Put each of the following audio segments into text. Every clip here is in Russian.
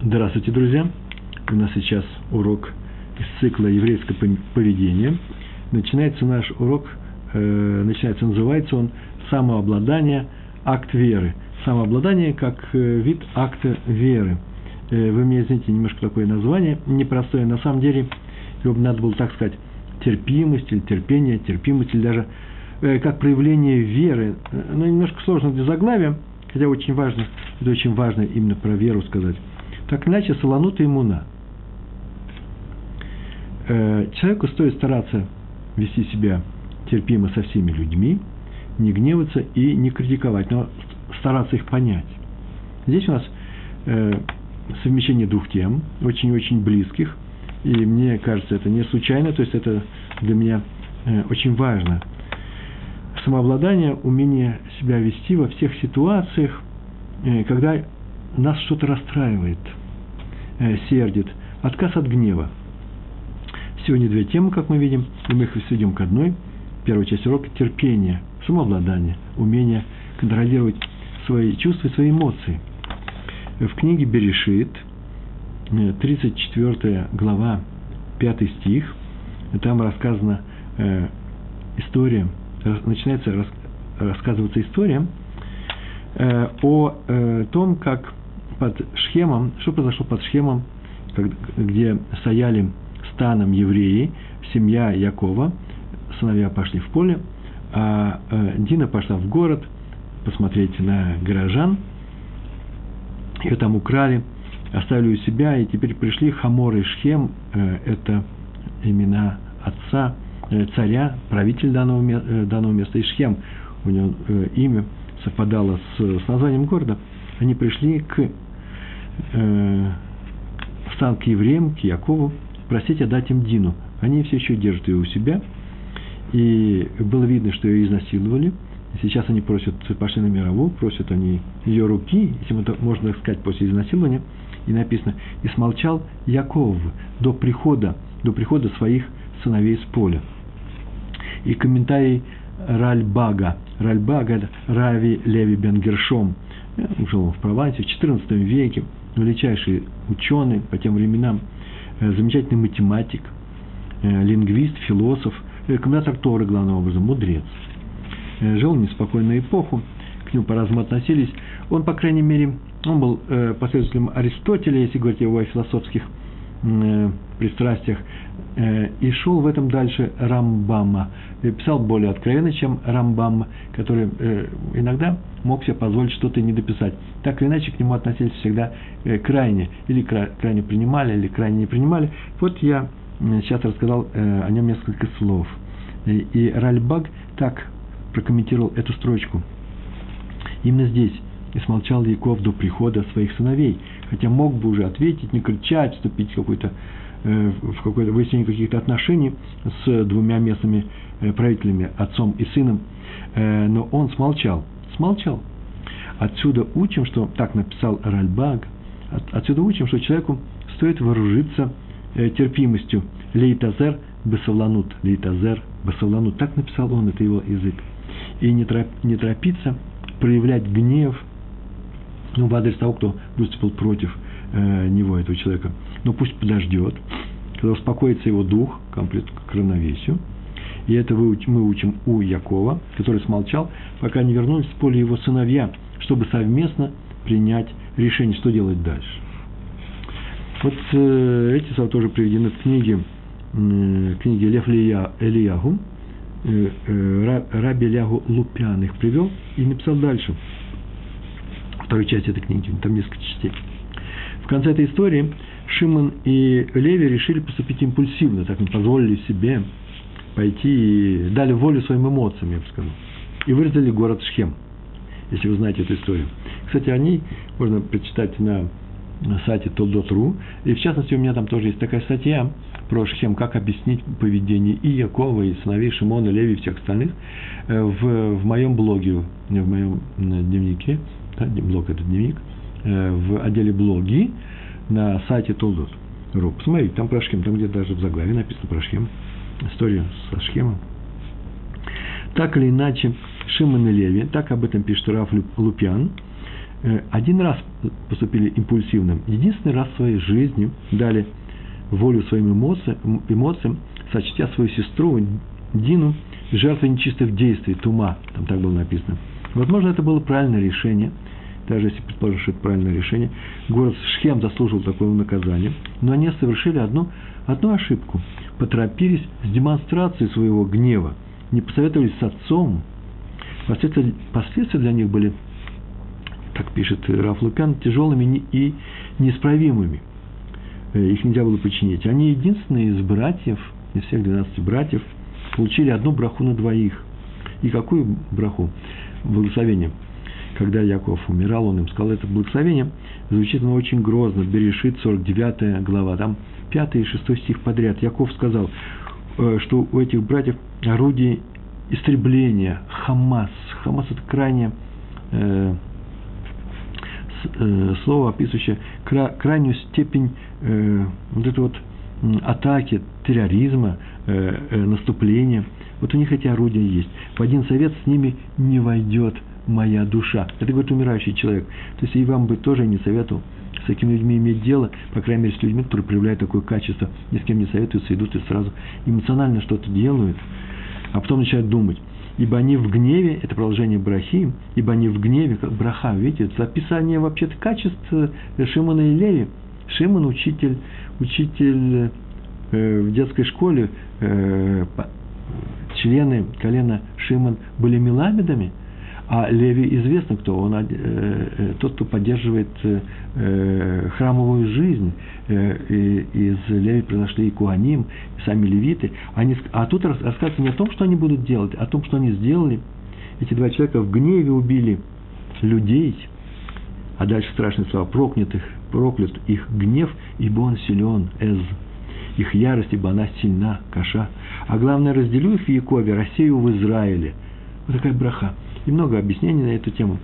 Здравствуйте, друзья! У нас сейчас урок из цикла «Еврейское поведение». Начинается наш урок, э, начинается, называется он «Самообладание. Акт веры». Самообладание как э, вид акта веры. Э, вы мне извините, немножко такое название, непростое. На самом деле, его бы надо было так сказать, терпимость или терпение, терпимость или даже э, как проявление веры. Э, ну, немножко сложно для заглавия, хотя очень важно, это очень важно именно про веру сказать. Так иначе солонута иммуна. Э, человеку стоит стараться вести себя терпимо со всеми людьми, не гневаться и не критиковать, но стараться их понять. Здесь у нас э, совмещение двух тем, очень-очень близких, и мне кажется, это не случайно, то есть это для меня э, очень важно. Самообладание, умение себя вести во всех ситуациях, когда нас что-то расстраивает – сердит, отказ от гнева. Сегодня две темы, как мы видим, и мы их сведем к одной. Первая часть урока – терпение, самообладание, умение контролировать свои чувства, свои эмоции. В книге Берешит, 34 э, глава, 5 стих, там рассказана э, история, начинается рассказываться история о том, как под Шхемом, что произошло под Шхемом, где стояли станом евреи, семья Якова, сыновья пошли в поле, а э, Дина пошла в город посмотреть на горожан, ее там украли, оставили у себя, и теперь пришли Хамор и Шхем, э, это имена отца, э, царя, правитель данного, данного места, и Шхем, у него имя совпадало с, с названием города, они пришли к э, встал к евреям, к Якову, просить отдать им Дину. Они все еще держат ее у себя, и было видно, что ее изнасиловали. Сейчас они просят, пошли на мировую, просят они ее руки, если это можно сказать, после изнасилования. И написано, и смолчал Яков до прихода, до прихода своих сыновей с поля. И комментарий Ральбага. Ральбага – Рави Леви Бен Гершом. Жил в Провансе в XIV веке – величайший ученый по тем временам, э, замечательный математик, э, лингвист, философ, комментатор Торы, главным образом, мудрец. Э, жил в неспокойную эпоху, к нему по-разному относились. Он, по крайней мере, он был последователем Аристотеля, если говорить о его философских пристрастиях, и шел в этом дальше Рамбама. И писал более откровенно, чем Рамбам, который иногда мог себе позволить что-то не дописать. Так или иначе, к нему относились всегда э, крайне, или крайне принимали, или крайне не принимали. Вот я сейчас рассказал э, о нем несколько слов. И Ральбаг так прокомментировал эту строчку. Именно здесь и смолчал Яков до прихода своих сыновей, хотя мог бы уже ответить, не кричать, вступить в какой-то э, в какое-то выяснение каких-то отношений с двумя местными правителями, отцом и сыном, но он смолчал – смолчал. Отсюда учим, что, так написал Ральбаг, отсюда учим, что человеку стоит вооружиться э, терпимостью. להתאזר בסבלנות, להתאזר בסבלנות. Так написал он, это его язык. И не, троп, не торопиться проявлять гнев ну, в адрес того, кто выступил против э, него, этого человека. Но пусть подождет, когда успокоится его дух, комплект к равновесию, и это мы учим у Якова, который смолчал, пока не вернулись с поля его сыновья, чтобы совместно принять решение, что делать дальше. Вот э, эти слова тоже приведены в книге, э, книге Лев Элиягу, э, э, Раби Ильягу Лупян их привел и написал дальше, вторую часть этой книги, там несколько частей. В конце этой истории Шимон и Леви решили поступить импульсивно, так не позволили себе пойти и дали волю своим эмоциям, я бы сказал. И вырезали город Шхем, если вы знаете эту историю. Кстати, они можно прочитать на, на сайте Толдот.ру. И в частности, у меня там тоже есть такая статья про Шхем, как объяснить поведение и Якова, и сыновей Шимона, Леви, и всех остальных э, в, в моем блоге, в моем дневнике, да, блог это дневник, э, в отделе блоги на сайте Толдот.ру. Посмотрите, там про Шхем, там где даже в заглаве написано про Шхем историю со схемой. Так или иначе, Шимон и Леви, так об этом пишет Раф Лупян, э, один раз поступили импульсивным, единственный раз в своей жизни дали волю своим эмоциям, эмоциям сочтя свою сестру Дину жертвой нечистых действий, тума, там так было написано. Возможно, это было правильное решение, даже если предположить, что это правильное решение. Город Шхем заслужил такое наказание, но они совершили одну, одну ошибку. Поторопились с демонстрацией своего гнева, не посоветовались с отцом. Последствия, последствия для них были, так пишет Раф Лукян, тяжелыми и неисправимыми. Э, их нельзя было починить. Они единственные из братьев, из всех 12 братьев, получили одну браху на двоих. И какую браху? Благословение. Когда Яков умирал, он им сказал это благословение. Звучит оно очень грозно. Берешит 49 глава. Там 5 и 6 стих подряд. Яков сказал, э, что у этих братьев орудие истребления, Хамас. Хамас – это крайне э, э, слово, описывающее крайнюю степень э, вот этой вот атаки, терроризма, э, наступления. Вот у них эти орудия есть. В один совет с ними не войдет моя душа. Это говорит умирающий человек. То есть и вам бы тоже не советовал с такими людьми иметь дело, по крайней мере, с людьми, которые проявляют такое качество, ни с кем не советуются, идут и сразу эмоционально что-то делают, а потом начинают думать. Ибо они в гневе, это продолжение брахи, ибо они в гневе, как браха, видите, это описание вообще-то качеств Шимона и Леви. Шимон – учитель, учитель э, в детской школе, э, члены колена Шимон были меламедами, а Леви известно кто, он э, э, тот, кто поддерживает э, храмовую жизнь. Э, и из Леви произошли и Куаним, и сами левиты. Они, а тут рассказывается не о том, что они будут делать, а о том, что они сделали. Эти два человека в гневе убили людей, а дальше страшные слова, проклятых, проклят их гнев, ибо он силен, эз, их ярость, ибо она сильна, каша. А главное, разделю их в Якове, рассею в Израиле. Вот такая браха. И много объяснений на эту тему.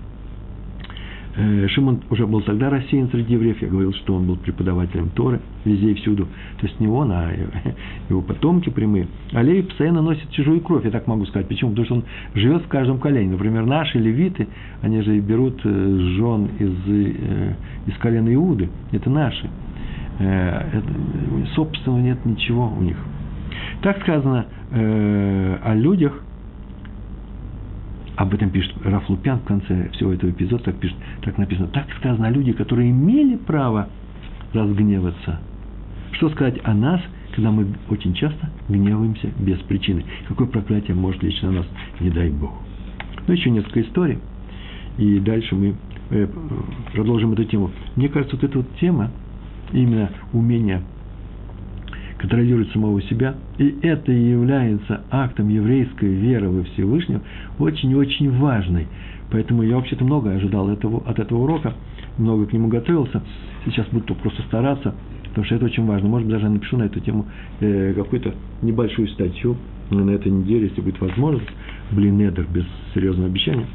Э, Шимон уже был тогда рассеян среди евреев. Я говорил, что он был преподавателем Торы везде и всюду. То есть не он, а его потомки прямые. А Леви постоянно носит чужую кровь, я так могу сказать. Почему? Потому что он живет в каждом колене. Например, наши левиты, они же берут э, жен из, э, из колена Иуды. Это наши. Это, собственного нет ничего у них. Так сказано о людях, об этом пишет Раф Лупян в конце всего этого эпизода, так, пишет, так написано, так сказано люди, которые имели право разгневаться. Что сказать о нас, когда мы очень часто гневаемся без причины? Какое проклятие может лично нас, не дай Бог. Ну, еще несколько историй, и дальше мы э, продолжим эту тему. Мне кажется, вот эта вот тема, именно умение контролирует самого себя, и это и является актом еврейской веры во Всевышнего, очень и очень важной. Поэтому я вообще-то много ожидал этого, от этого урока, много к нему готовился. Сейчас буду просто стараться, потому что это очень важно. Может быть, даже я напишу на эту тему э, какую-то небольшую статью на этой неделе, если будет возможность, блин, недер, без серьезного обещания,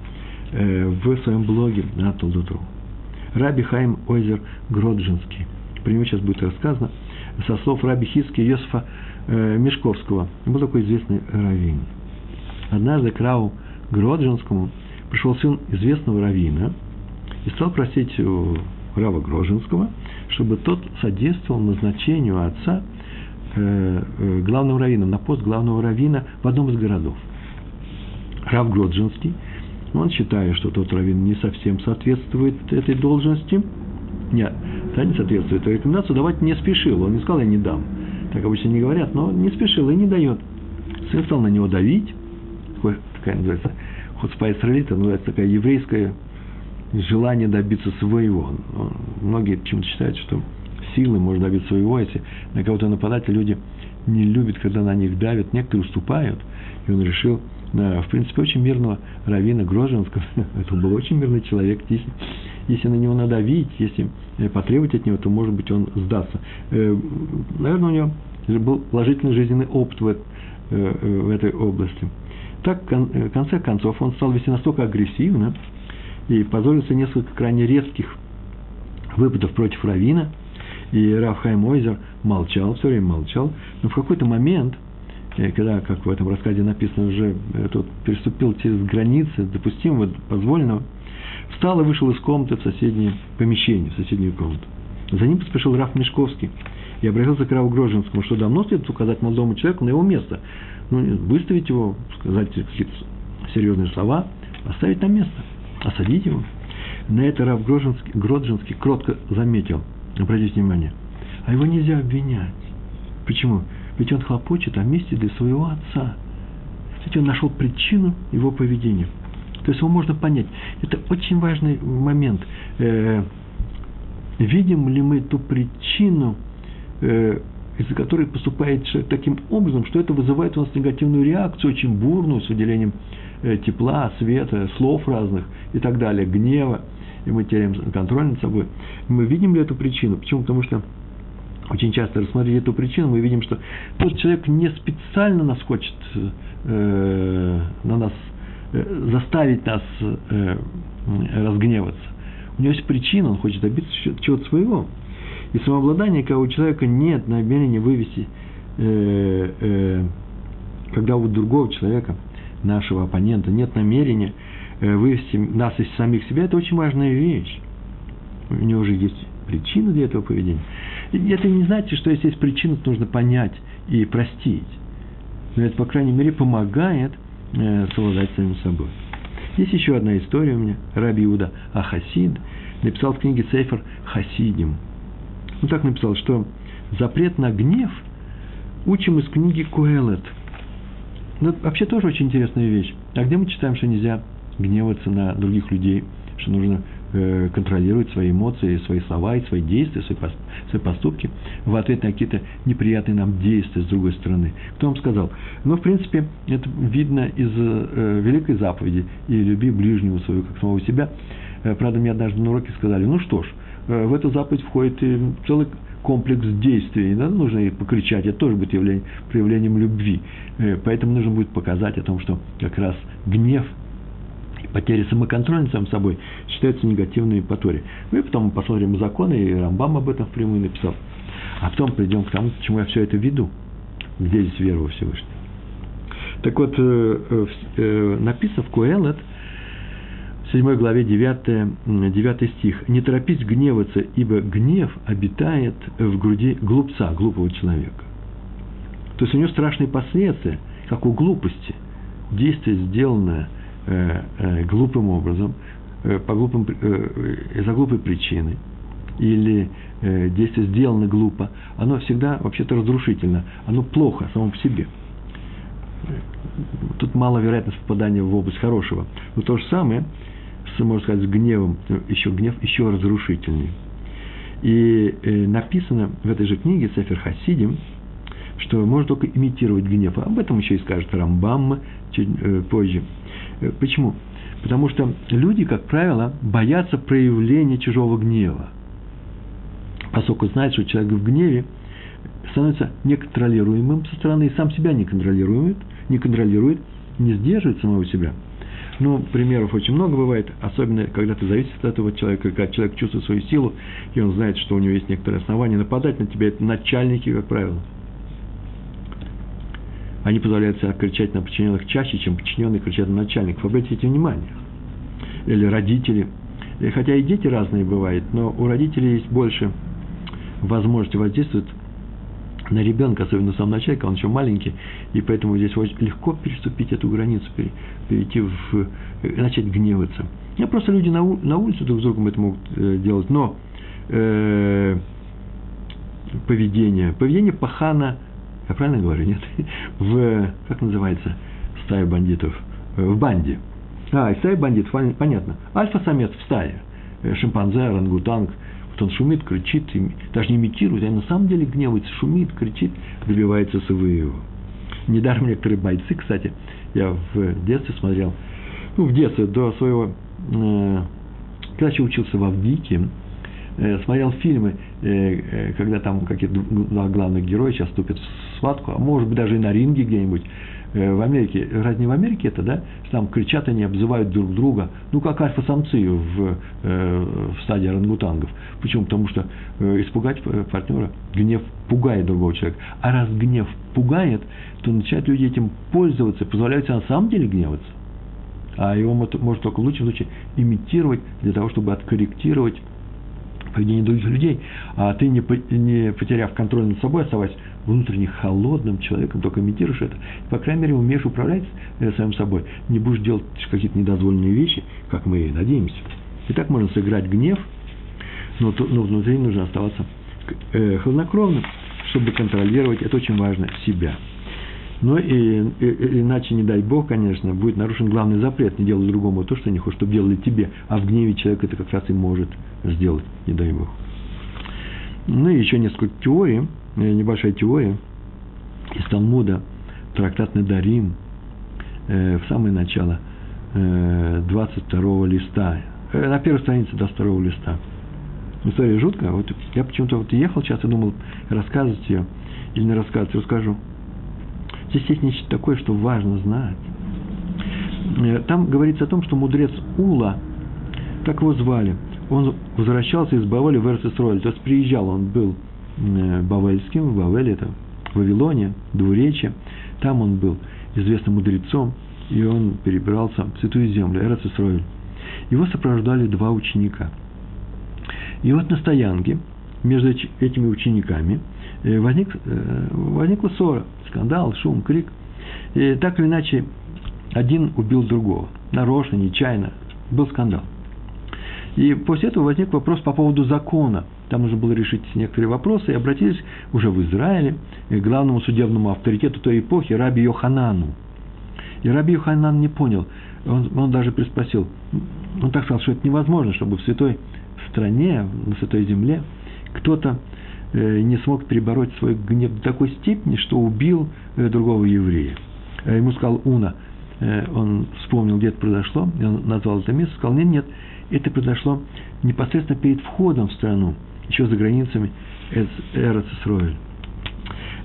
э, в своем блоге на Толдутру. Раби Хайм Ойзер Гроджинский. Про него сейчас будет рассказано – со слов раби Хиски Йосифа э, Мешковского. Был такой известный раввин. Однажды к Рау Гроджинскому пришел сын известного раввина и стал просить у Рава Грожинского, чтобы тот содействовал назначению отца э, э, главным раввином, на пост главного раввина в одном из городов. Рав Гроджинский, он считая, что тот раввин не совсем соответствует этой должности, нет, да, не соответствует, то рекомендацию давать не спешил. Он не сказал, я не дам. Так обычно не говорят, но не спешил и не дает. Сын стал на него давить. Такое, такая называется, худспа Исраилита, называется такая еврейское желание добиться своего. Многие почему-то считают, что силы можно добиться своего, если на кого-то нападать, люди не любят, когда на них давят, некоторые уступают, и он решил, в принципе, очень мирного равина Грожинского, это был очень мирный человек, если на него надавить, если э, потребовать от него, то, может быть, он сдастся. Э, наверное, у него был положительный жизненный опыт в, э, в этой области. Так, в конце концов, он стал вести настолько агрессивно и позволился несколько крайне резких выпадов против Равина, и Раф Хаймойзер молчал, все время молчал, но в какой-то момент, когда, как в этом рассказе написано, уже тот переступил через границы допустимого, позволенного, Встал и вышел из комнаты в соседнее помещение, в соседнюю комнату. За ним поспешил Раф Мешковский и обратился к Раву Грожинскому, что давно следует указать молодому человеку на его место. Ну, выставить его, сказать какие-то серьезные слова, оставить на место, осадить его. На это Рав Грожинский, Гроджинский кротко заметил, обратите внимание, а его нельзя обвинять. Почему? Ведь он хлопочет о месте для своего отца. Кстати, он нашел причину его поведения. То есть его можно понять. Это очень важный момент. Э, видим ли мы ту причину, э, из-за которой поступает человек таким образом, что это вызывает у нас негативную реакцию, очень бурную, с выделением э, тепла, света, слов разных и так далее, гнева, и мы теряем контроль над собой. Мы видим ли эту причину? Почему? Потому что очень часто рассмотрев эту причину, мы видим, что тот человек не специально нас хочет э, на нас э, заставить нас э, разгневаться. У него есть причина, он хочет добиться чего-то своего. И самообладание, когда у человека нет намерения вывести, э, э, когда у другого человека, нашего оппонента, нет намерения э, вывести нас из самих себя, это очень важная вещь. У него уже есть причина для этого поведения. И это не значит, что если есть причина, то нужно понять и простить. Но это, по крайней мере, помогает э, совладать самим собой. Есть еще одна история у меня. Раби Иуда Ахасид написал в книге Сейфер Хасидим. Он так написал, что запрет на гнев учим из книги Куэлет. Ну, вообще тоже очень интересная вещь. А где мы читаем, что нельзя гневаться на других людей, что нужно Э, контролировать свои эмоции, свои слова и свои действия, свои поступки в ответ на какие-то неприятные нам действия с другой стороны. Кто вам сказал? Ну, в принципе, это видно из э, великой заповеди «И люби ближнего своего, как самого себя». Э, правда, мне однажды на уроке сказали, ну что ж, в эту заповедь входит целый комплекс действий. Надо нужно и покричать, это тоже будет явление, проявлением любви. Поэтому нужно будет показать о том, что как раз гнев – потери самоконтроля над самим собой считаются негативными по Торе. Ну и потом мы посмотрим законы, и Рамбам об этом впрямую написал. А потом придем к тому, к чему я все это веду. Где здесь вера во Всевышнего? Так вот, э, э, э, Куэлет, в 7 главе 9, 9 стих. «Не торопись гневаться, ибо гнев обитает в груди глупца, глупого человека». То есть у него страшные последствия, как у глупости. Действие, сделанное – э, э, глупым образом, э, по глупым, э, из-за глупой причины, или э, действие сделано глупо, оно всегда вообще-то разрушительно, оно плохо само по себе. Тут мало вероятность попадания в область хорошего. Но то же самое, можно сказать, с гневом, еще гнев еще разрушительнее. И э, написано в этой же книге Сефер Хасидим, что можно только имитировать гнев. Об этом еще и скажет Рамбам чуть э, позже. Э, почему? Потому что люди, как правило, боятся проявления чужого гнева. Поскольку знают, что человек в гневе становится неконтролируемым со стороны и сам себя не контролирует, не контролирует, не сдерживает самого себя. Ну, примеров очень много бывает, особенно когда ты зависишь от этого человека, когда человек чувствует свою силу, и он знает, что у него есть некоторые основания нападать на тебя, это начальники, как правило – они позволяют себя кричать на подчиненных чаще, чем подчиненные кричат на начальников. Обратите внимание. Или родители. Хотя и дети разные бывают, но у родителей есть больше возможности воздействовать на ребенка, особенно в самом он еще маленький, и поэтому здесь очень легко переступить эту границу, перейти в, э, начать гневаться. Не просто люди на, на улице друг с другом это могут э, делать, но э, поведение, поведение пахана – я правильно говорю, нет? В, как называется, стая бандитов? В банде. А, стая бандитов, понятно. Альфа-самец в стае. Э, шимпанзе, орангутанг. Вот он шумит, кричит, даже не имитирует, а на самом деле гневается, шумит, кричит, добивается своего. Недаром некоторые бойцы, кстати, я в детстве смотрел, ну, в детстве, до своего, э, когда еще учился в Авдике, э, смотрел фильмы, э, э, когда там какие-то два главных сейчас вступят в схватку, а может быть даже и на ринге где-нибудь э, в Америке, разве не в Америке это, да, там кричат они, обзывают друг друга, ну, как альфа-самцы в, э, в стадии орангутангов. Почему? Потому что э, испугать партнера, гнев пугает другого человека. А раз гнев пугает, то начинают люди этим пользоваться, позволяют себе на самом деле гневаться. а его может только в лучшем случае имитировать для того, чтобы откорректировать поведение других людей, а ты, не, не потеряв контроль над собой, оставаясь внутренне холодным человеком, только имитируешь это, по крайней мере, умеешь управлять э, самим собой, не будешь делать какие-то недозволенные вещи, как мы надеемся. И так можно сыграть гнев, но, но внутри нужно оставаться э, хладнокровным, чтобы контролировать, это очень важно, себя. Ну и, и, иначе, не дай Бог, конечно, будет нарушен главный запрет, не делать другому то, что не хочешь, чтобы делали тебе, а в гневе человек это как раз и может сделать, не дай Бог. Ну и еще несколько теорий, э, небольшая теория из Талмуда, трактат Надарим, э, в самое начало э, 22 листа, э, на первой странице 22 листа. История жуткая. Вот я почему-то вот ехал сейчас и думал, рассказывать ее или не рассказывать, расскажу. Здесь есть нечто такое, что важно знать. Э, там говорится о том, что мудрец Ула, так его звали, он возвращался из Бавели в Эрцесроль, то есть приезжал, он был э, бавельским, в Бавеле, это в Вавилоне, двуречье, там он был известным мудрецом, и он перебирался в Святую Землю, Эрцесроль. Его сопровождали два ученика. И вот на стоянке между этими учениками э, возник, возникла ссора – скандал, шум, крик. И так или иначе, один убил другого. Нарочно, нечаянно. Был скандал. И после этого возник вопрос по поводу закона. Там нужно было решить некоторые вопросы, и обратились уже в Израиле к главному судебному авторитету той эпохи, Раби Йоханану. И Раби Йоханан не понял, он, он даже приспросил, он так сказал, что это невозможно, чтобы в святой стране, на святой земле, кто-то не смог перебороть свой гнев до такой степени, что убил э, другого еврея. Э, ему сказал Уна, он вспомнил, где это произошло, он назвал это место, сказал, нет, нет, это произошло непосредственно перед входом в страну, еще за границами Эрцесроэль.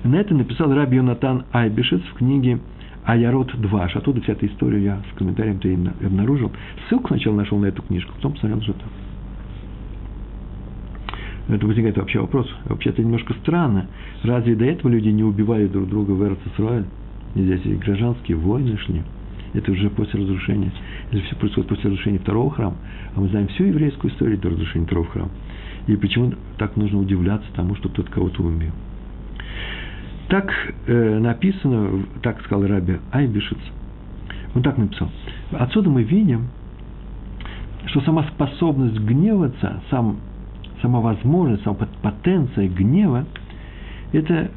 На это написал Раби Йонатан Айбишец в книге Аярот Дваш. Оттуда вся эта история я с комментарием-то и обнаружил. Ссылку сначала нашел на эту книжку, потом посмотрел, что там это возникает вообще вопрос. Вообще это немножко странно. Разве до этого люди не убивали друг друга в Эрцисруэль? Здесь и гражданские войны шли. Это уже после разрушения. Это все происходит после разрушения второго храма. А мы знаем всю еврейскую историю до разрушения второго храма. И почему так нужно удивляться тому, что кто-то кого-то убил. Так э, написано, так сказал Раби Айбишец, он так написал. Отсюда мы видим, что сама способность гневаться, сам сама возможность, сама потенция гнева, это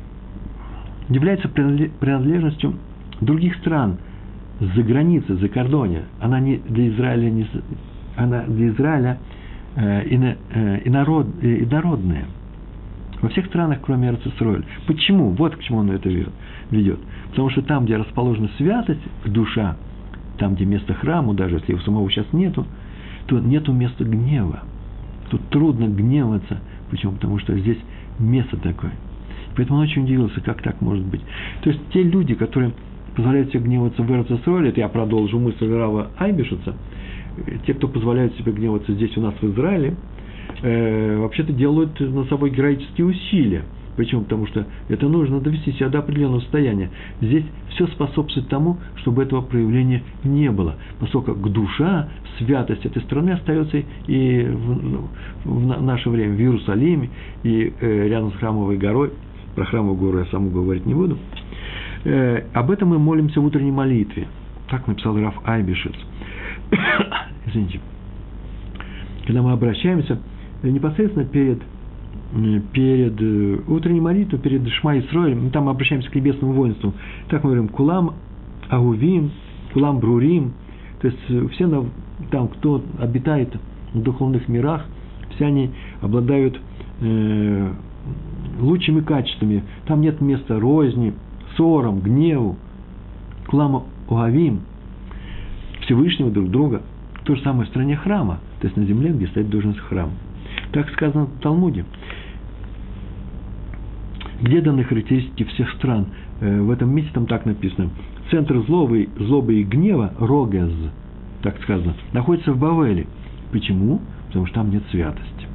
является принадлежностью других стран, за границей, за кордоне. Она не для Израиля, не, она для Израиля э, ино, э, э, инородная. Во всех странах, кроме Эрцисроэль. Почему? Вот к чему он это ведет. Потому что там, где расположена святость, душа, там, где место храму, даже если его самого сейчас нету, то нету места гнева. Тут трудно гневаться. Почему? Потому что здесь место такое. Поэтому он очень удивился, как так может быть. То есть те люди, которые позволяют себе гневаться в Эрцесроле, это я продолжу мысль Рава Айбишица, те, кто позволяет себе гневаться здесь у нас в Израиле, э, вообще-то делают над собой героические усилия – Почему? Потому что это нужно довести себя до определенного состояния. Здесь все способствует тому, чтобы этого проявления не было. Поскольку душа, святость этой страны остается и в, ну, в наше время в Иерусалиме, и э, рядом с храмовой горой. Про храмовую гору я саму говорить не буду. Э, об этом мы молимся в утренней молитве. Так написал Раф Айбишец. Извините. Когда мы обращаемся непосредственно перед перед э, утренней молитвой, перед Шма Исроем, мы там обращаемся к небесному воинству. Так мы говорим, Кулам Агувим, Кулам Брурим, то есть э, все там, кто обитает в духовных мирах, все они обладают э, лучшими качествами. Там нет места розни, ссорам, гневу, Кулам Агувим, Всевышнего друг друга. То же самое в стране храма, то есть на земле, где стоит должность храма. Так сказано в Талмуде. Где даны характеристики всех стран? Э, в этом месте там так написано. Центр злобы, злобы и гнева, Рогез, так сказано, находится в Бавеле. Почему? Потому что там нет святости.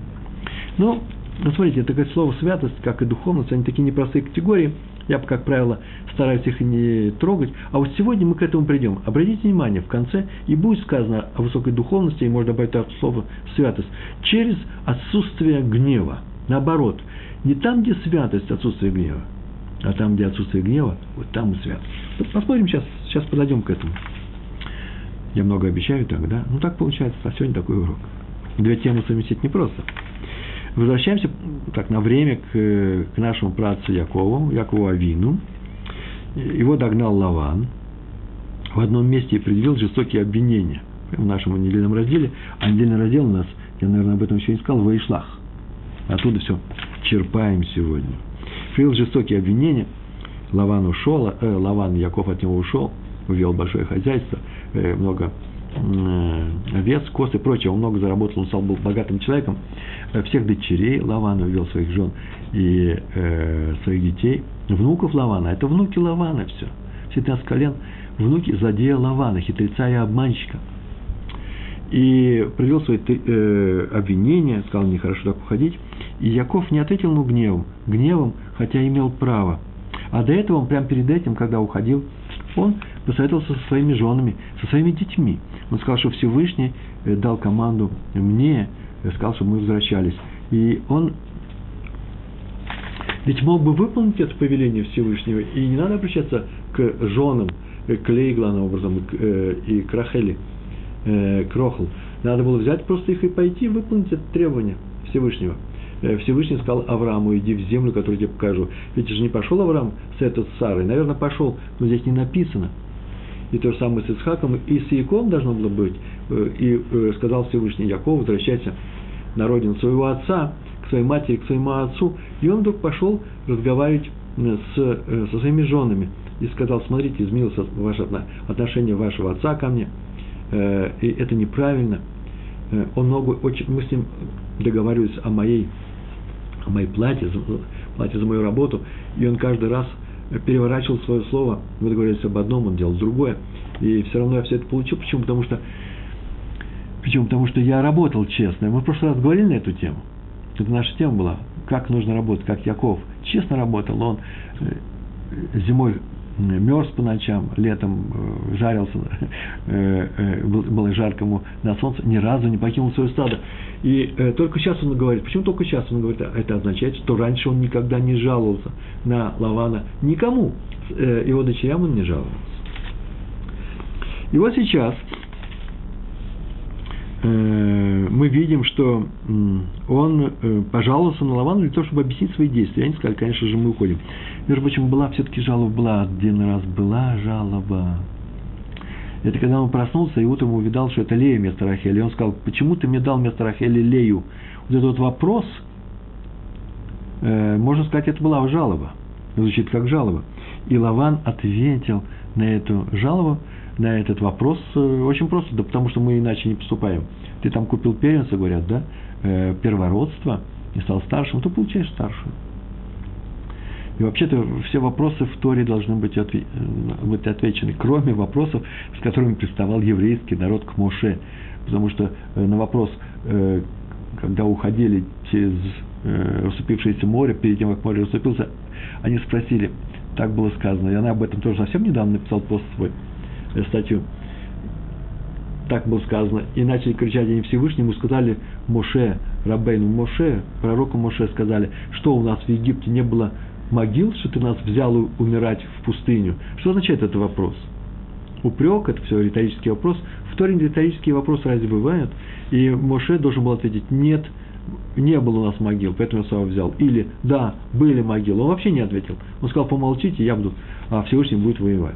Ну, ну смотрите, такое слово святость, как и духовность, они такие непростые категории. Я, как правило, стараюсь их не трогать. А вот сегодня мы к этому придем. Обратите внимание, в конце и будет сказано о высокой духовности, и можно добавить это слово «святость», через отсутствие гнева. Наоборот, не там, где святость, отсутствие гнева, а там, где отсутствие гнева, вот там и святость. Посмотрим сейчас, сейчас подойдем к этому. Я много обещаю так, да? Ну, так получается, а сегодня такой урок. Две темы совместить непросто. Возвращаемся так на время к, к нашему працу Якову, Якову Авину. Его догнал Лаван. В одном месте предъявил жестокие обвинения в нашем недельном разделе. А недельный раздел у нас, я, наверное, об этом еще не сказал, в Ишлах. Оттуда все черпаем сегодня. Предъявил жестокие обвинения. Лаван ушел, э, Лаван, Яков от него ушел, увел большое хозяйство, э, много Э, овец, коз и прочее. Он много заработал, он стал был богатым человеком. Э, всех дочерей Лавана увел своих жен и э, своих детей. Внуков Лавана, это внуки Лавана все. Все 15 колен, внуки злодея Лавана, хитреца и обманщика. И привел свои э, обвинения, сказал, нехорошо так уходить. И Яков не ответил ему гневом, гневом, хотя имел право. А до этого он прямо перед этим, когда уходил, он посоветовался со своими женами, со своими детьми. Он сказал, что Всевышний э, дал команду мне, э, сказал, чтобы мы возвращались. И он ведь мог бы выполнить это повеление Всевышнего, и не надо обращаться к женам, э, к Лей, главным образом, и к Рахели, к Рохл. Надо было взять просто их и пойти выполнить это требование Всевышнего. Всевышний сказал Аврааму, иди в землю, которую я тебе покажу. Ведь же не пошел Авраам с этой Сарой. Наверное, пошел, но здесь не написано – и то же самое с Исхаком, и с Яковом должно было быть. Э, и э, сказал Всевышний Яков, возвращайся на родину своего отца, к своей матери, к своему отцу. И он вдруг пошел разговаривать э, с, со своими женами. И сказал, смотрите, изменилось ваше отношение вашего отца ко мне. И это неправильно. Он много, очень, мы с ним договаривались о моей, о моей плате, плате за мою работу. И он каждый раз – переворачивал свое слово, мы договорились об одном, он делал другое, и все равно я все это получил. Почему? Потому что, почему? Потому что я работал честно. Мы в прошлый раз говорили на эту тему. Это наша тема была, как нужно работать, как Яков. Честно работал, он э, зимой мерз по ночам, летом э, жарился, э, было жарко ему на солнце, ни разу не покинул свое стадо. И э, только сейчас он говорит, почему только сейчас он говорит, это означает, что раньше он никогда не жаловался на Лавана никому, э, его дочерям он не жаловался. И вот сейчас э, мы видим, что э, он э, пожаловался на Лавана для того, чтобы объяснить свои действия. Они сказали, конечно же, мы уходим. Между прочим, была все-таки жалоба, была один раз была жалоба. Это когда он проснулся и утром увидал, что это Лея вместо Рахели. И он сказал, почему ты мне дал вместо Рахели Лею? Вот этот вот вопрос, э, можно сказать, это была жалоба. Звучит как жалоба. И Лаван ответил на эту жалобу, на этот вопрос э, очень просто, да потому что мы иначе не поступаем. Ты там купил первенца, говорят, да, э, первородство, и стал старшим, то получаешь старшую. И вообще-то все вопросы в Торе должны быть, отве- э, быть отвечены, кроме вопросов, с которыми приставал еврейский народ к Моше. Потому что э, на вопрос, э, когда уходили через расступившееся море, перед тем, как море расступился, они спросили, так было сказано, и она об этом тоже совсем недавно написал пост свой, статью, так было сказано, и начали кричать они Всевышнему, сказали Моше, Рабейну Моше, пророку Моше сказали, что у нас в Египте не было могил, что ты нас взял умирать в пустыню. Что означает этот вопрос? Упрек – это все риторический вопрос. В Торе риторические вопросы разве бывают? И Моше должен был ответить «нет, не было у нас могил, поэтому я сам взял». Или «да, были могилы». Он вообще не ответил. Он сказал «помолчите, я буду, а Всевышний будет воевать».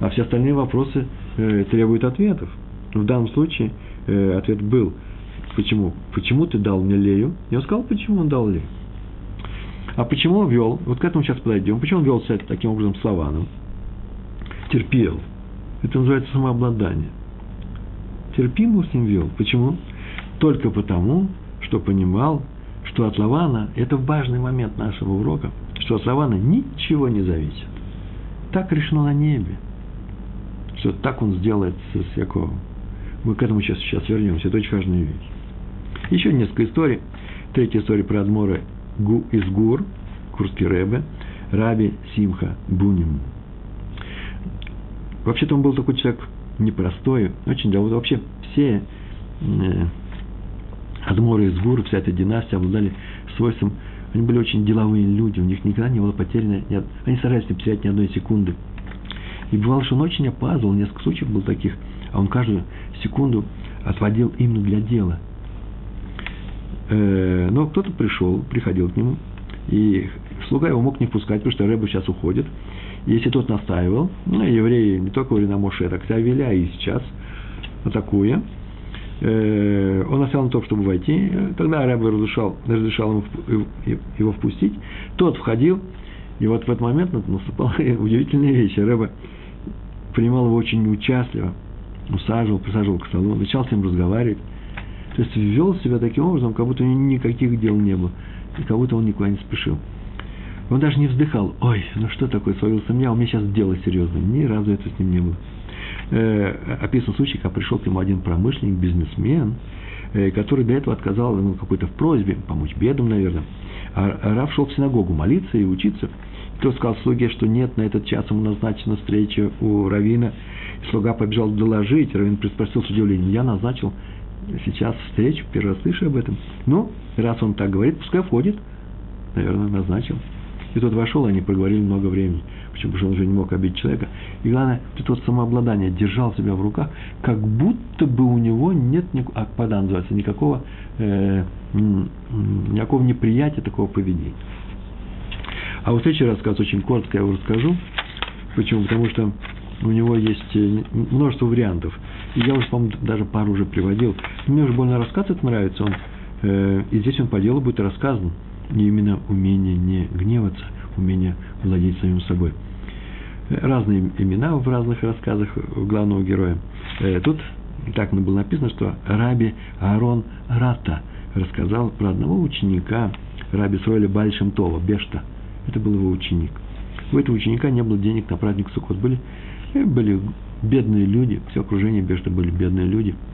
А все остальные вопросы э, требуют ответов. В данном случае э, ответ был «почему? Почему ты дал мне Лею?» Он сказал «почему он дал Лею?» А почему он вел, вот к этому сейчас подойдем, почему он вел себя таким образом с Лаваном? Терпел. Это называется самообладание. Терпимо с ним вел. Почему? Только потому, что понимал, что от Лавана, это важный момент нашего урока, что от Лавана ничего не зависит. Так решено на небе, что так он сделает с Яковом. Мы к этому сейчас, сейчас вернемся, это очень важная вещь. Еще несколько историй. Третья история про Адмора из Гур, Курский Рэбе, Раби Симха Буним. Вообще-то он был такой человек непростой, очень вот вообще все э, Адморы из Гур, вся эта династия обладали свойством, они были очень деловые люди, у них никогда не было потеряно, они старались не потерять ни одной секунды. И бывало, что он очень опаздывал, несколько случаев было таких, а он каждую секунду отводил именно для дела. Э, но кто-то пришел, приходил к нему, и слуга его мог не впускать, потому что Рэба сейчас уходит. Если тот настаивал, ну, евреи не только говорили на Моше, так вели, а и сейчас, атакуя, э, он оставил на том, чтобы войти. Тогда Рэба разрешал, разрешал ему его впустить. Тот входил, и вот в этот момент наступала удивительная вещь. Рэба принимал его очень участливо, усаживал, присаживал к столу, начал с ним разговаривать. То есть вел себя таким образом, как будто у него никаких дел не было, и как будто он никуда не спешил. Он даже не вздыхал, ой, ну что такое, свалился меня, у меня сейчас дело серьезное. Ни разу это с ним не было. Э, описан случай, когда пришел к нему один промышленник, бизнесмен, э, который до этого отказал ему какой-то в просьбе, помочь бедам, наверное. А Раф шел в синагогу молиться и учиться. Кто сказал слуге, что нет, на этот час ему назначена встреча у Равина. И слуга побежал доложить. Равин приспросил с удивлением, я назначил сейчас встречу, первый раз слышу об этом. Ну, раз он так говорит, пускай входит. Наверное, назначил. И тот вошел, они проговорили много времени. Почему? Потому что он уже не мог обидеть человека. И главное, это вот самообладание, держал себя в руках, как будто бы у него нет, никакого, а пода называется, никакого, э, никакого неприятия такого поведения. А вот следующий рассказ очень коротко я его расскажу. Почему? Потому что у него есть э, множество вариантов. И я уже, по-моему, даже пару уже приводил. Мне уже больно рассказ это нравится. Он, э, и здесь он по делу будет рассказан не именно умение не гневаться, умение владеть самим собой. Разные имена в разных рассказах главного героя. Э, тут так было написано, что Раби Аарон Рата рассказал про одного ученика Раби Сроля Бальшем Това, Бешта. Это был его ученик. У этого ученика не было денег на праздник Суккот. Были, э, были бедные люди, все окружение Бешта были бедные люди –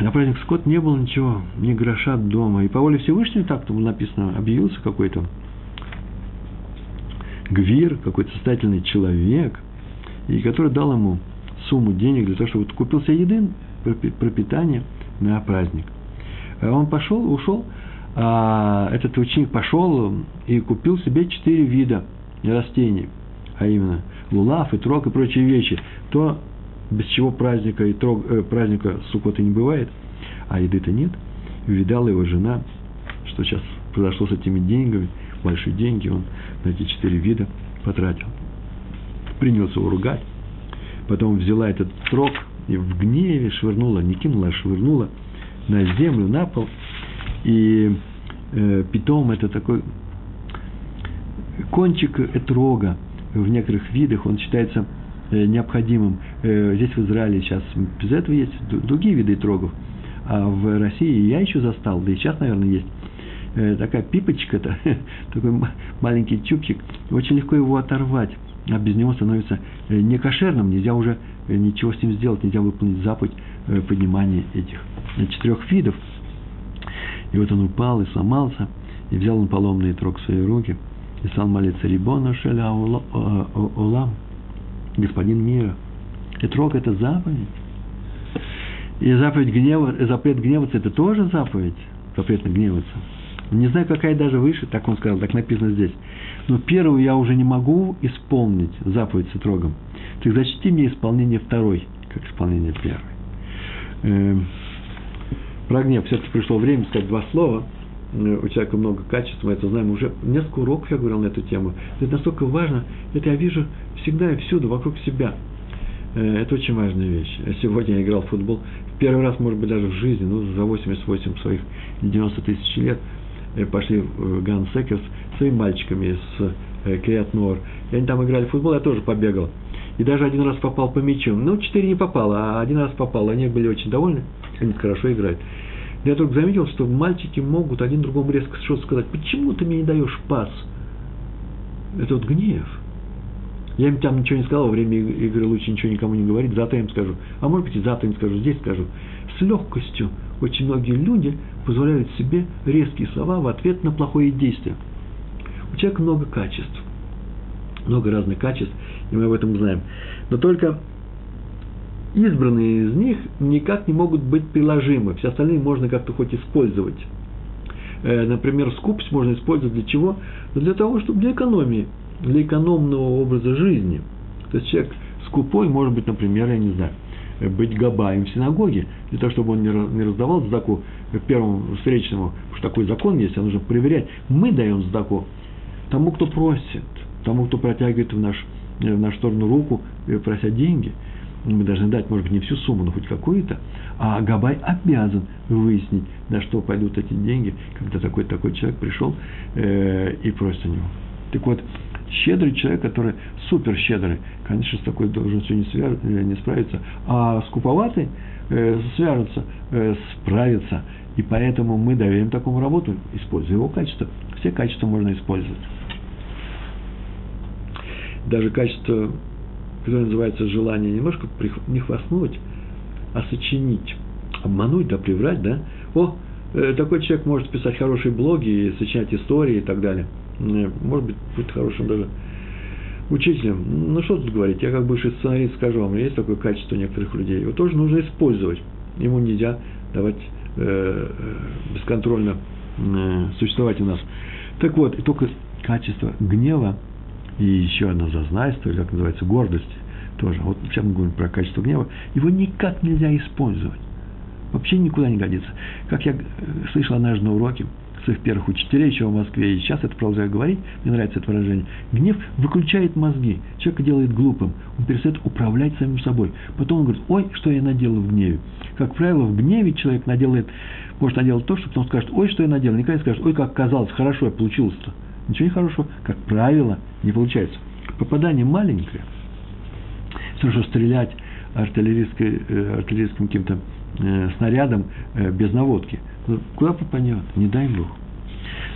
на праздник Скот не было ничего, ни гроша дома. И по воле Всевышнего так там написано, объявился какой-то гвир, какой-то состоятельный человек, и который дал ему сумму денег для того, чтобы купил себе еды, пропитание на праздник. А он пошел, ушел, а этот ученик пошел и купил себе четыре вида растений, а именно лулав и трог и прочие вещи. То без чего праздника, и трог, э, праздника Суккота не бывает, а еды-то нет. Видала его жена, что сейчас произошло с этими деньгами, большие деньги он на эти четыре вида потратил. Принялся его ругать. Потом взяла этот трог и в гневе швырнула, не кинула, а швырнула на землю, на пол. И э, питом это такой кончик этрога в некоторых видах, он считается Э, необходимым. Э, здесь в Израиле сейчас без этого есть другие виды трогов. А в России я еще застал, да и сейчас, наверное, есть э, такая пипочка-то, такой маленький чубчик, очень легко его оторвать, а без него становится некошерным, нельзя уже ничего с ним сделать, нельзя выполнить заповедь поднимания этих четырех видов. И вот он упал и сломался, и взял он поломный трог в свои руки, и стал молиться «Рибона шеля улам», господин мира. Этрог – это заповедь. И заповедь гнева, запрет гневаться – это тоже заповедь, запрет гневаться. Не знаю, какая даже выше, так он сказал, так написано здесь. Но первую я уже не могу исполнить, заповедь с этрогом. Так зачти мне исполнение второй, как исполнение первой. Эм, про гнев все-таки пришло время сказать два слова. Э, у человека много качеств, мы это знаем. Уже несколько уроков я говорил на эту тему. Это настолько важно, это я вижу всегда и всюду, вокруг себя. Э, это очень важная вещь. Сегодня я играл в футбол. Первый раз, может быть, даже в жизни, ну, за 88 своих 90 тысяч лет, э, пошли в Ган Сакер с своими мальчиками с Кирьят Ноар. И они там играли в футбол, я тоже побегал. И даже один раз попал по мячу. Ну, четыре не попало, а один раз попал. Они были очень довольны, они хорошо играют. Я только заметил, что мальчики могут один другому резко что-то сказать. Почему ты мне не даешь пас? Это вот гнев. Я им там ничего не сказал, во время игры лучше ничего никому не говорить, завтра им скажу. А может быть и завтра им скажу, здесь скажу. С легкостью очень многие люди позволяют себе резкие слова в ответ на плохое действие. У человека много качеств, много разных качеств, и мы об этом знаем. Но только избранные из них никак не могут быть приложимы. Все остальные можно как-то хоть использовать. Э, например, скупость можно использовать для чего? Для того, чтобы для экономии, для экономного образа жизни. То есть человек скупой может быть, например, я не знаю, быть габаем в синагоге, для того, чтобы он не раздавал сдаку первому встречному, потому что такой закон есть, а нужно проверять. Мы даем сдаку тому, кто просит, тому, кто протягивает в, наш, в нашу сторону руку, прося деньги. Мы должны дать, может быть, не всю сумму, но хоть какую-то. А Габай обязан выяснить, на что пойдут эти деньги, когда такой такой человек пришел э, и просит у него. Так вот, щедрый человек, который супер щедрый, конечно, с такой должностью не, свяж... Э, не справится, а скуповатый э, свяжется, э, справится. И поэтому мы доверим такому работу, используя его качество. Все качества можно использовать. Даже качество, которое называется желание немножко не хвастнуть, а сочинить. Обмануть, да, приврать, да. О, э, такой человек может писать хорошие блоги, сочинять истории и так далее – может быть, будет хорошим даже учителем. Ну, что тут говорить, я как бывший сценарист скажу вам, есть такое качество некоторых людей. Его тоже нужно использовать. Ему нельзя давать э, э, бесконтрольно э, существовать у нас. Так вот, и только качество гнева и еще одно зазнайство, или как называется, гордость, тоже. Вот сейчас мы говорим про качество гнева. Его никак нельзя использовать. Вообще никуда не годится. Как я э, слышал однажды на уроке, своих первых учителей еще в Москве, и сейчас это продолжаю говорить, мне нравится это выражение, гнев выключает мозги, человека делает глупым, он перестает управлять самим собой. Потом он говорит, ой, что я наделал в гневе. Как правило, в гневе человек наделает, может наделать то, что потом скажет, ой, что я наделал, никогда не скажет, ой, как казалось, хорошо получилось-то. Ничего не хорошего, как правило, не получается. Попадание маленькое, все, что стрелять артиллерийской, э, артиллерийским каким-то э, снарядом э, без наводки – ну, куда попадет? Не дай Бог.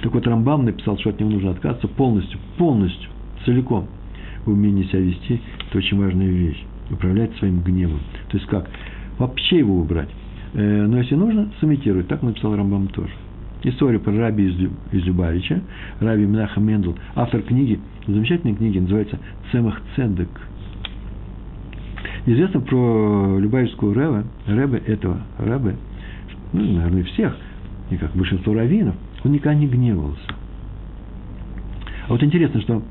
Так вот, Рамбам написал, что от него нужно отказаться полностью, полностью, целиком. В умении себя вести – это очень важная вещь. Управлять своим гневом. То есть как? Вообще его убрать. Э, но если нужно, сымитировать. Так написал Рамбам тоже. История про раби из, Любавича, раби Минаха Мендел, автор книги, замечательной книги, называется «Цемах Цедек». Известно про Любавичскую Ребе, Ребе этого Ребе, ну, наверное, всех, и как большинство раввинов, он никогда не гневался. А вот интересно, что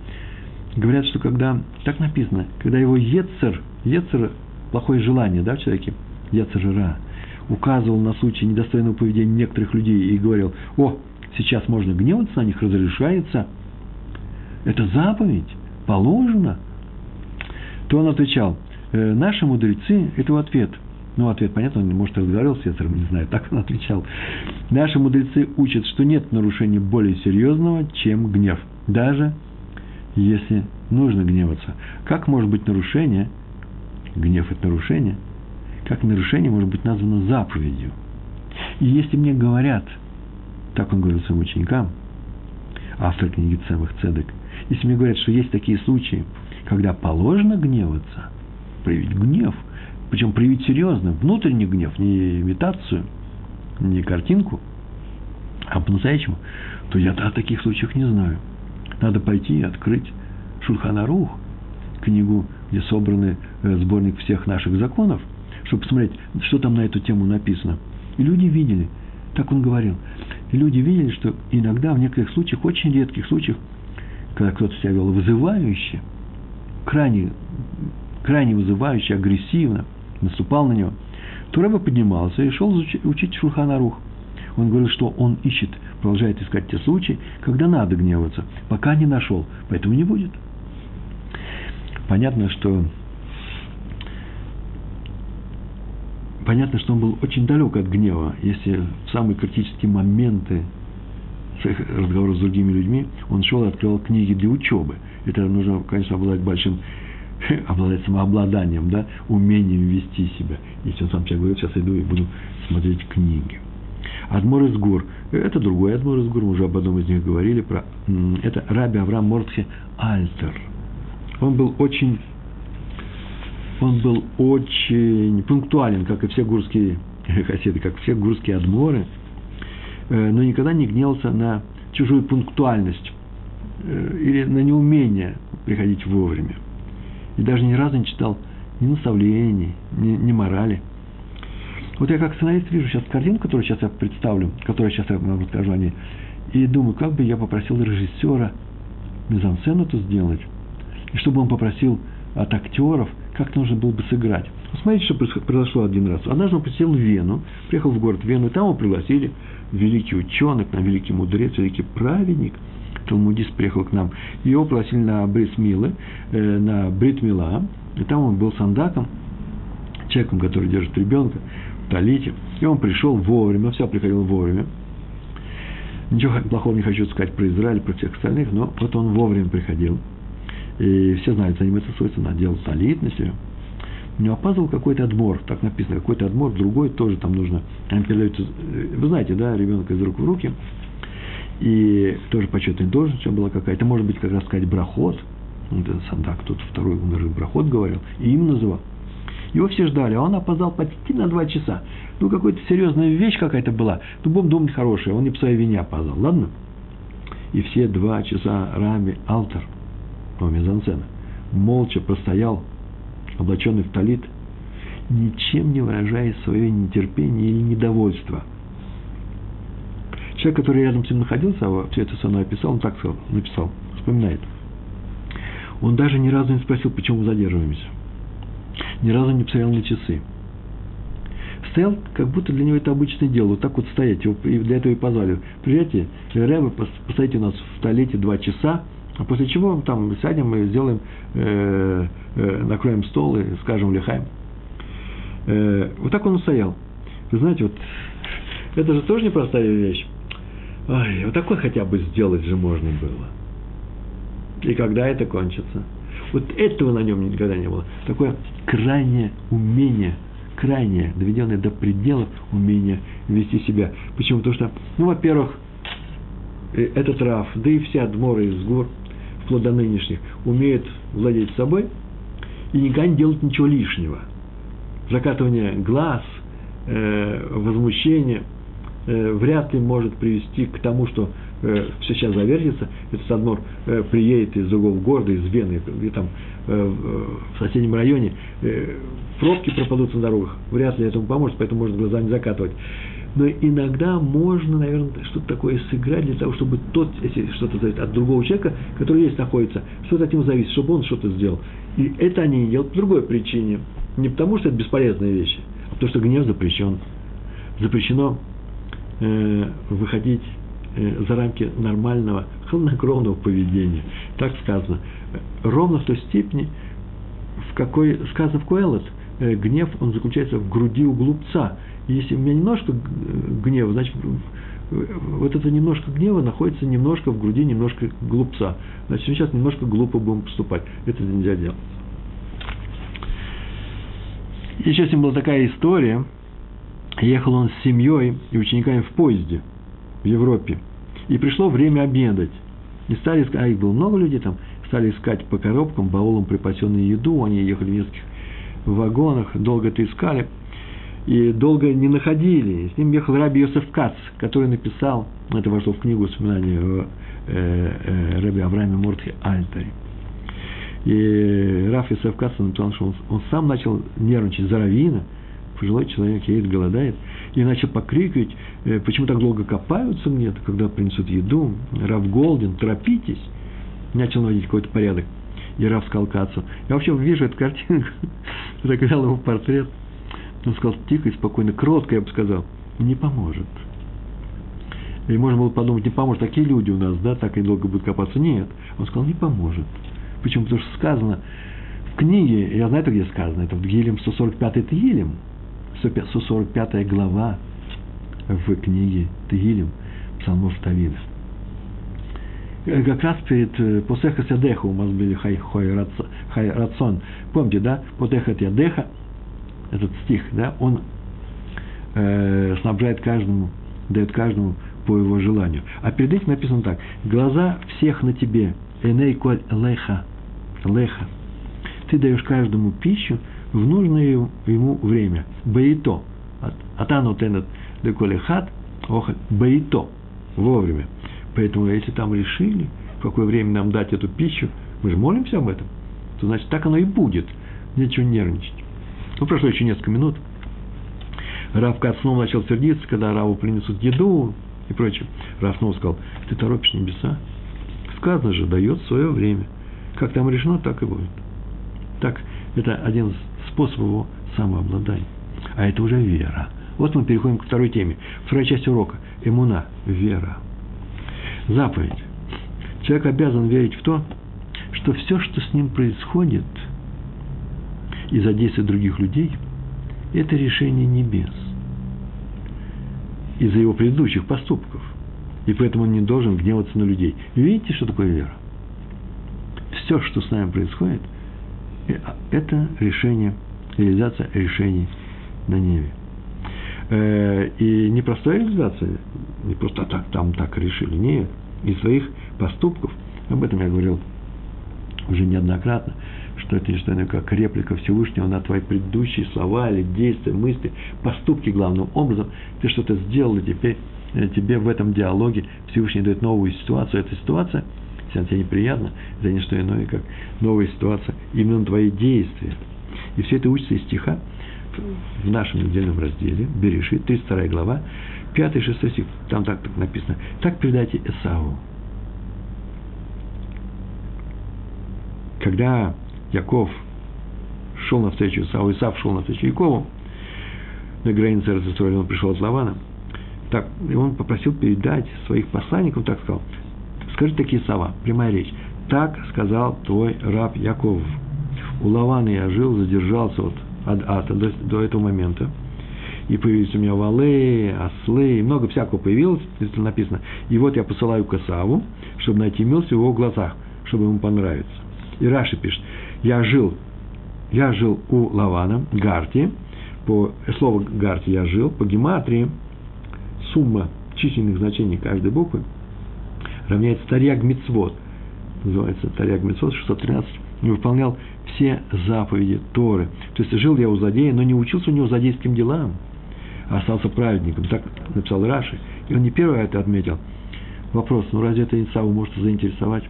говорят, что когда, так написано, когда его Ецер, Ецер – плохое желание, да, в человеке, Ецер указывал на случай недостойного поведения некоторых людей и говорил, о, сейчас можно гневаться на них, разрешается, это заповедь, положено, то он отвечал, «Э, наши мудрецы, это в ответ – ну, ответ понятно, он, может, разговаривал с Ецером, не знаю, так он отвечал. Наши мудрецы учат, что нет нарушения более серьезного, чем гнев. Даже если нужно гневаться. Как может быть нарушение, гнев – это нарушение, как нарушение может быть названо заповедью? И если мне говорят, так он говорил своим ученикам, автор книги Цемах Цедек, если мне говорят, что есть такие случаи, когда положено гневаться, проявить гнев – причем проявить серьезно, внутренний гнев, не имитацию, не картинку, а по-настоящему, то я о таких случаях не знаю. Надо пойти и открыть Шульханарух, книгу, где собраны э, сборник всех наших законов, чтобы посмотреть, что там на эту тему написано. И люди видели, так он говорил, и люди видели, что иногда в некоторых случаях, очень редких случаях, когда кто-то себя вел вызывающе, крайне, крайне вызывающе, агрессивно – наступал на него, то Рэба поднимался и шел учить Шурханарух. Он говорил, что он ищет, продолжает искать те случаи, когда надо гневаться, пока не нашел, поэтому не будет. Понятно, что понятно, что он был очень далек от гнева, если в самые критические моменты своих разговоров с другими людьми он шел и открывал книги для учебы. Это нужно, конечно, обладать большим обладать самообладанием, да, умением вести себя. Если он сам человек говорит, сейчас иду и буду смотреть книги. Адмор из гор. Это другой Адмор из гор, мы уже об одном из них говорили. Про, это Раби Авраам Мортхе Альтер. Он был очень он был очень пунктуален, как и все гурские хасиды, как все гурские адморы, э, но никогда не гнелся на чужую пунктуальность. э, или на неумение приходить вовремя. И даже ни разу не читал ни наставлений, ни, ни морали. Вот я как сценарист вижу сейчас картину, которую сейчас я представлю, которую сейчас я вам расскажу о ней, и думаю, как бы я попросил режиссера мизансцену это сделать, и чтобы он попросил от актеров, как нужно было бы сыграть. Смотрите, что произошло один раз. Однажды он посетил Вену, приехал в город Вену, и там его пригласили великий ученый, к великий мудрец, великий праведник, талмудист приехал к нам. Его пригласили на Брисмилы, э, на Бритмила, и там он был сандаком, человеком, который держит ребенка в талите. И он пришел вовремя, все приходил вовремя. Ничего плохого не хочу сказать про Израиль, про всех остальных, но вот он вовремя приходил. И все знают, ним это свойственно, надел талит на себя. У какой-то отбор, так написано, какой-то отбор, другой тоже там нужно. Вы знаете, да, ребенка из рук в руки. И тоже почетная должность была какая-то. Может быть, как раз сказать, брахот. Вот этот Сандак, тут второй умер брахот говорил. И им называл. Его все ждали, а он опоздал почти на два часа. Ну, какая-то серьезная вещь какая-то была. Ну, будем думать хорошая, он не по своей вине опоздал, ладно? И все два часа Рами Алтер, ну, мизансцена, молча простоял, облаченный в талит, ничем не выражая свое нетерпение или недовольство. Человек, который рядом с ним находился, а все это со описал, он так сказал, написал, вспоминает. Он даже ни разу не спросил, почему мы задерживаемся ни разу не посмотрел на часы. Стоял, как будто для него это обычное дело, вот так вот стоять, его для этого и позвали. Приезжайте, Рэбе, постоите у нас в туалете два часа, а после чего там сядем и сделаем, э, э, накроем стол и скажем лихаем. Э, вот так он стоял. Вы знаете, вот это же тоже непростая вещь. Ой, вот такой хотя бы сделать же можно было. И когда это кончится? Вот этого на нем никогда не было. Такое крайнее умение, крайнее, доведенное до предела умение вести себя. Почему? Потому что, ну, во-первых, этот Раф, да и вся Дмора из гор, вплоть до нынешних, умеет владеть собой и никогда не делать ничего лишнего. Закатывание глаз, э, возмущение э, вряд ли может привести к тому, что э, все сейчас завертится, этот Садмор э, приедет из угол города, из Вены, где там э, в соседнем районе, э, пробки пропадут на дорогах, вряд ли этому поможет, поэтому может глаза не закатывать. Но иногда можно, наверное, что-то такое сыграть для того, чтобы тот, если что-то зависит от другого человека, который здесь находится, что-то от него зависит, чтобы он что-то сделал. И это они делают по другой причине. Не потому, что это бесполезные вещи, а потому, что гнев запрещен. Запрещено э, выходить Э, за рамки нормального, хладнокровного поведения. Так сказано. Ровно в той степени, в какой сказано в Куэллот, э, гнев, он заключается в груди у глупца. Если у меня немножко гнева, значит, вот это немножко гнева находится немножко в груди немножко глупца. Значит, мы сейчас немножко глупо будем поступать. Это нельзя делать. Еще с ним была такая история. Ехал он с семьей и учениками в поезде в Европе. И пришло время обедать. И стали искать, а их было много людей там, стали искать по коробкам, баулам припасенную еду, они ехали в нескольких вагонах, долго это искали, и долго не находили. С ним ехал Раби Йосеф Кац, который написал, это вошло в книгу воспоминаний о э, э, Раби Аврааме Мортхе Альтаре. И Раф Йосеф Кац написал, что он, он сам начал нервничать за Равина, пожилой человек едет, голодает, и начал покрикивать, э, почему так долго копаются мне, когда принесут еду, Рав Голдин, торопитесь, начал наводить какой-то порядок. И Рав сказал Кацу, я вообще вижу эту картинку, заказал его портрет, он сказал тихо и спокойно, кротко, я бы сказал, не поможет. И можно было подумать, не поможет, такие люди у нас, да, так и долго будут копаться. Нет, он сказал, не поможет. Почему? Потому что сказано в книге, я знаю, это где сказано, это в Гилем 145 Тегилем, 145 глава в книге Тегилем, псалмов Давида. Э, как раз перед э, Посеха Седеха у нас были хай, рацион. Помните, да? Потехат Ядеха, этот стих, да, он э, снабжает каждому, дает каждому по его желанию. А перед этим написано так. Глаза всех на тебе. Эней коль леха. Леха. Ты даешь каждому пищу в нужное ему время. Баито. Атану тенет деколехат, охаль. Баито. Вовремя. Поэтому, если там решили, в какое время нам дать эту пищу, мы же молимся об этом, то значит так оно и будет. Нечего нервничать. Ну, прошло еще несколько минут. Рав Кац снова начал сердиться, когда Раву принесут еду и прочее. Рав снова сказал, ты торопишь небеса? Сказано же, дает свое время. Как там решено, так и будет. Так, это один из способов его самообладания. А это уже вера. Вот мы переходим к второй теме. Вторая часть урока. Эмуна. Вера. Заповедь. Человек обязан верить в то, что все, что с ним происходит из-за действия других людей, это решение небес. Из-за его предыдущих поступков. И поэтому он не должен гневаться на людей. Видите, что такое вера? Все, что с нами происходит, э, это решение, реализация решений на небе. Э, и не простая реализация, не просто так, там так решили, нет, из своих поступков, об этом я говорил уже неоднократно, что это не что иное, как реплика Всевышнего на твои предыдущие слова или действия, мысли, поступки главным образом. Ты что-то сделал, и теперь э, тебе в этом диалоге Всевышний дает новую ситуацию. Эта ситуация, если она тебе неприятна, это не что иное, как новая ситуация именно твои действия. И все это учится из стиха, в нашем недельном разделе, Берешит, 32 глава, 5 и 6 стих, там так, так написано, так передайте Эсаву. Когда Яков шел навстречу Исаву, Исав шел навстречу Якову, на границе Эрцистройля он пришел от Лавана, так, и он попросил передать своих посланников, так сказал, скажи такие слова, прямая речь, так сказал твой раб Яков. У Лавана я жил, задержался вот от ата до, до этого момента. И появились у меня валы, ослы, и много всякого появилось, это написано. И вот я посылаю к Исаву, чтобы найти милость в его глазах, чтобы ему понравиться. И Раши пишет, я жил, я жил у Лавана, Гарти, по слову Гарти я жил, по гематрии, сумма численных значений каждой буквы равняется Тарьяг Мицвод, называется Тарьяг Мицвод 613, и выполнял все заповеди Торы. То есть жил я у злодея, но не учился у него злодейским делам, а остался праведником. Так написал Раши. И он не первый это отметил. Вопрос, ну разве это Исаву может заинтересовать?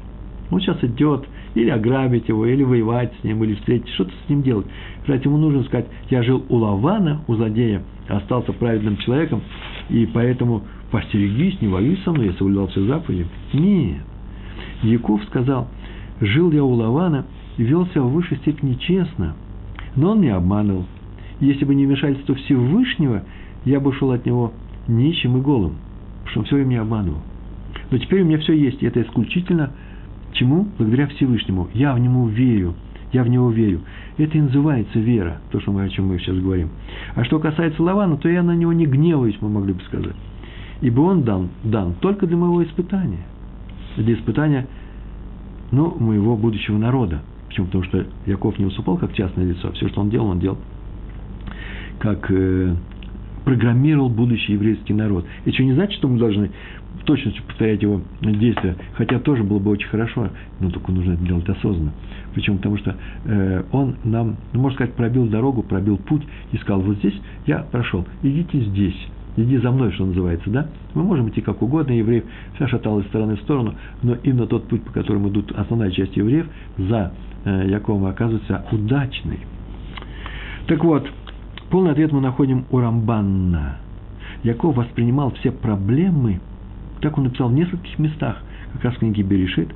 Он сейчас идет или ограбить его, или воевать с ним, или встретить, что-то с ним делать. Кстати, ему нужно сказать, я жил у Лавана, у злодея, остался праведным человеком, и поэтому постерегись, не воюй со мной, я соблюдал все заповеди. Нет. Яков сказал, жил я у Лавана, вел себя в высшей степени честно, но он меня обманывал. Если бы не вмешательство Всевышнего, я бы шел от него нищим и голым, потому что он все время меня обманывал. Но теперь у меня все есть, и это исключительно чему? Благодаря Всевышнему. Я в него верю, я в него верю. Это и называется вера, то, что мы, о чем мы сейчас говорим. А что касается Лавана, то я на него не гневаюсь, мы могли бы сказать. Ибо он дан, дан только для моего испытания. Для испытания ну, моего будущего народа. Почему? Потому что Яков не выступал как частное лицо. Все, что он делал, он делал как э, программировал будущий еврейский народ. Это что не значит, что мы должны в точности повторять его действия, хотя тоже было бы очень хорошо, но только нужно это делать осознанно. Причем потому что э, он нам, ну, можно сказать, пробил дорогу, пробил путь и сказал, вот здесь я прошел, идите здесь иди за мной, что называется, да? Мы можем идти как угодно, евреев вся шаталась из стороны в сторону, но именно тот путь, по которому идут основная часть евреев, за э, Яковом оказывается удачный. Так вот, полный ответ мы находим у Рамбанна. Яков воспринимал все проблемы, так он написал в нескольких местах, как раз в книге Берешит,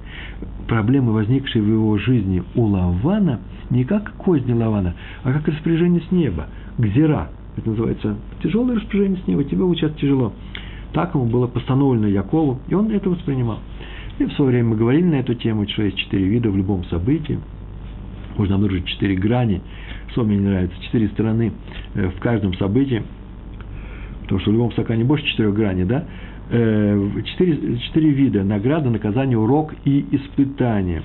проблемы, возникшие в его жизни у Лавана, не как козни Лавана, а как распоряжение с неба, гзира – это называется тяжелое распоряжение с неба, тебе вот сейчас тяжело. Так ему было постановлено Якову, и он это воспринимал. И в свое время мы говорили на эту тему, что есть четыре вида в любом событии. Можно обнаружить четыре грани, что мне не нравится, четыре стороны э, в каждом событии. Потому что в любом стакане больше четырех граней, да? Э, четыре, четыре вида – награда, наказание, урок и испытание.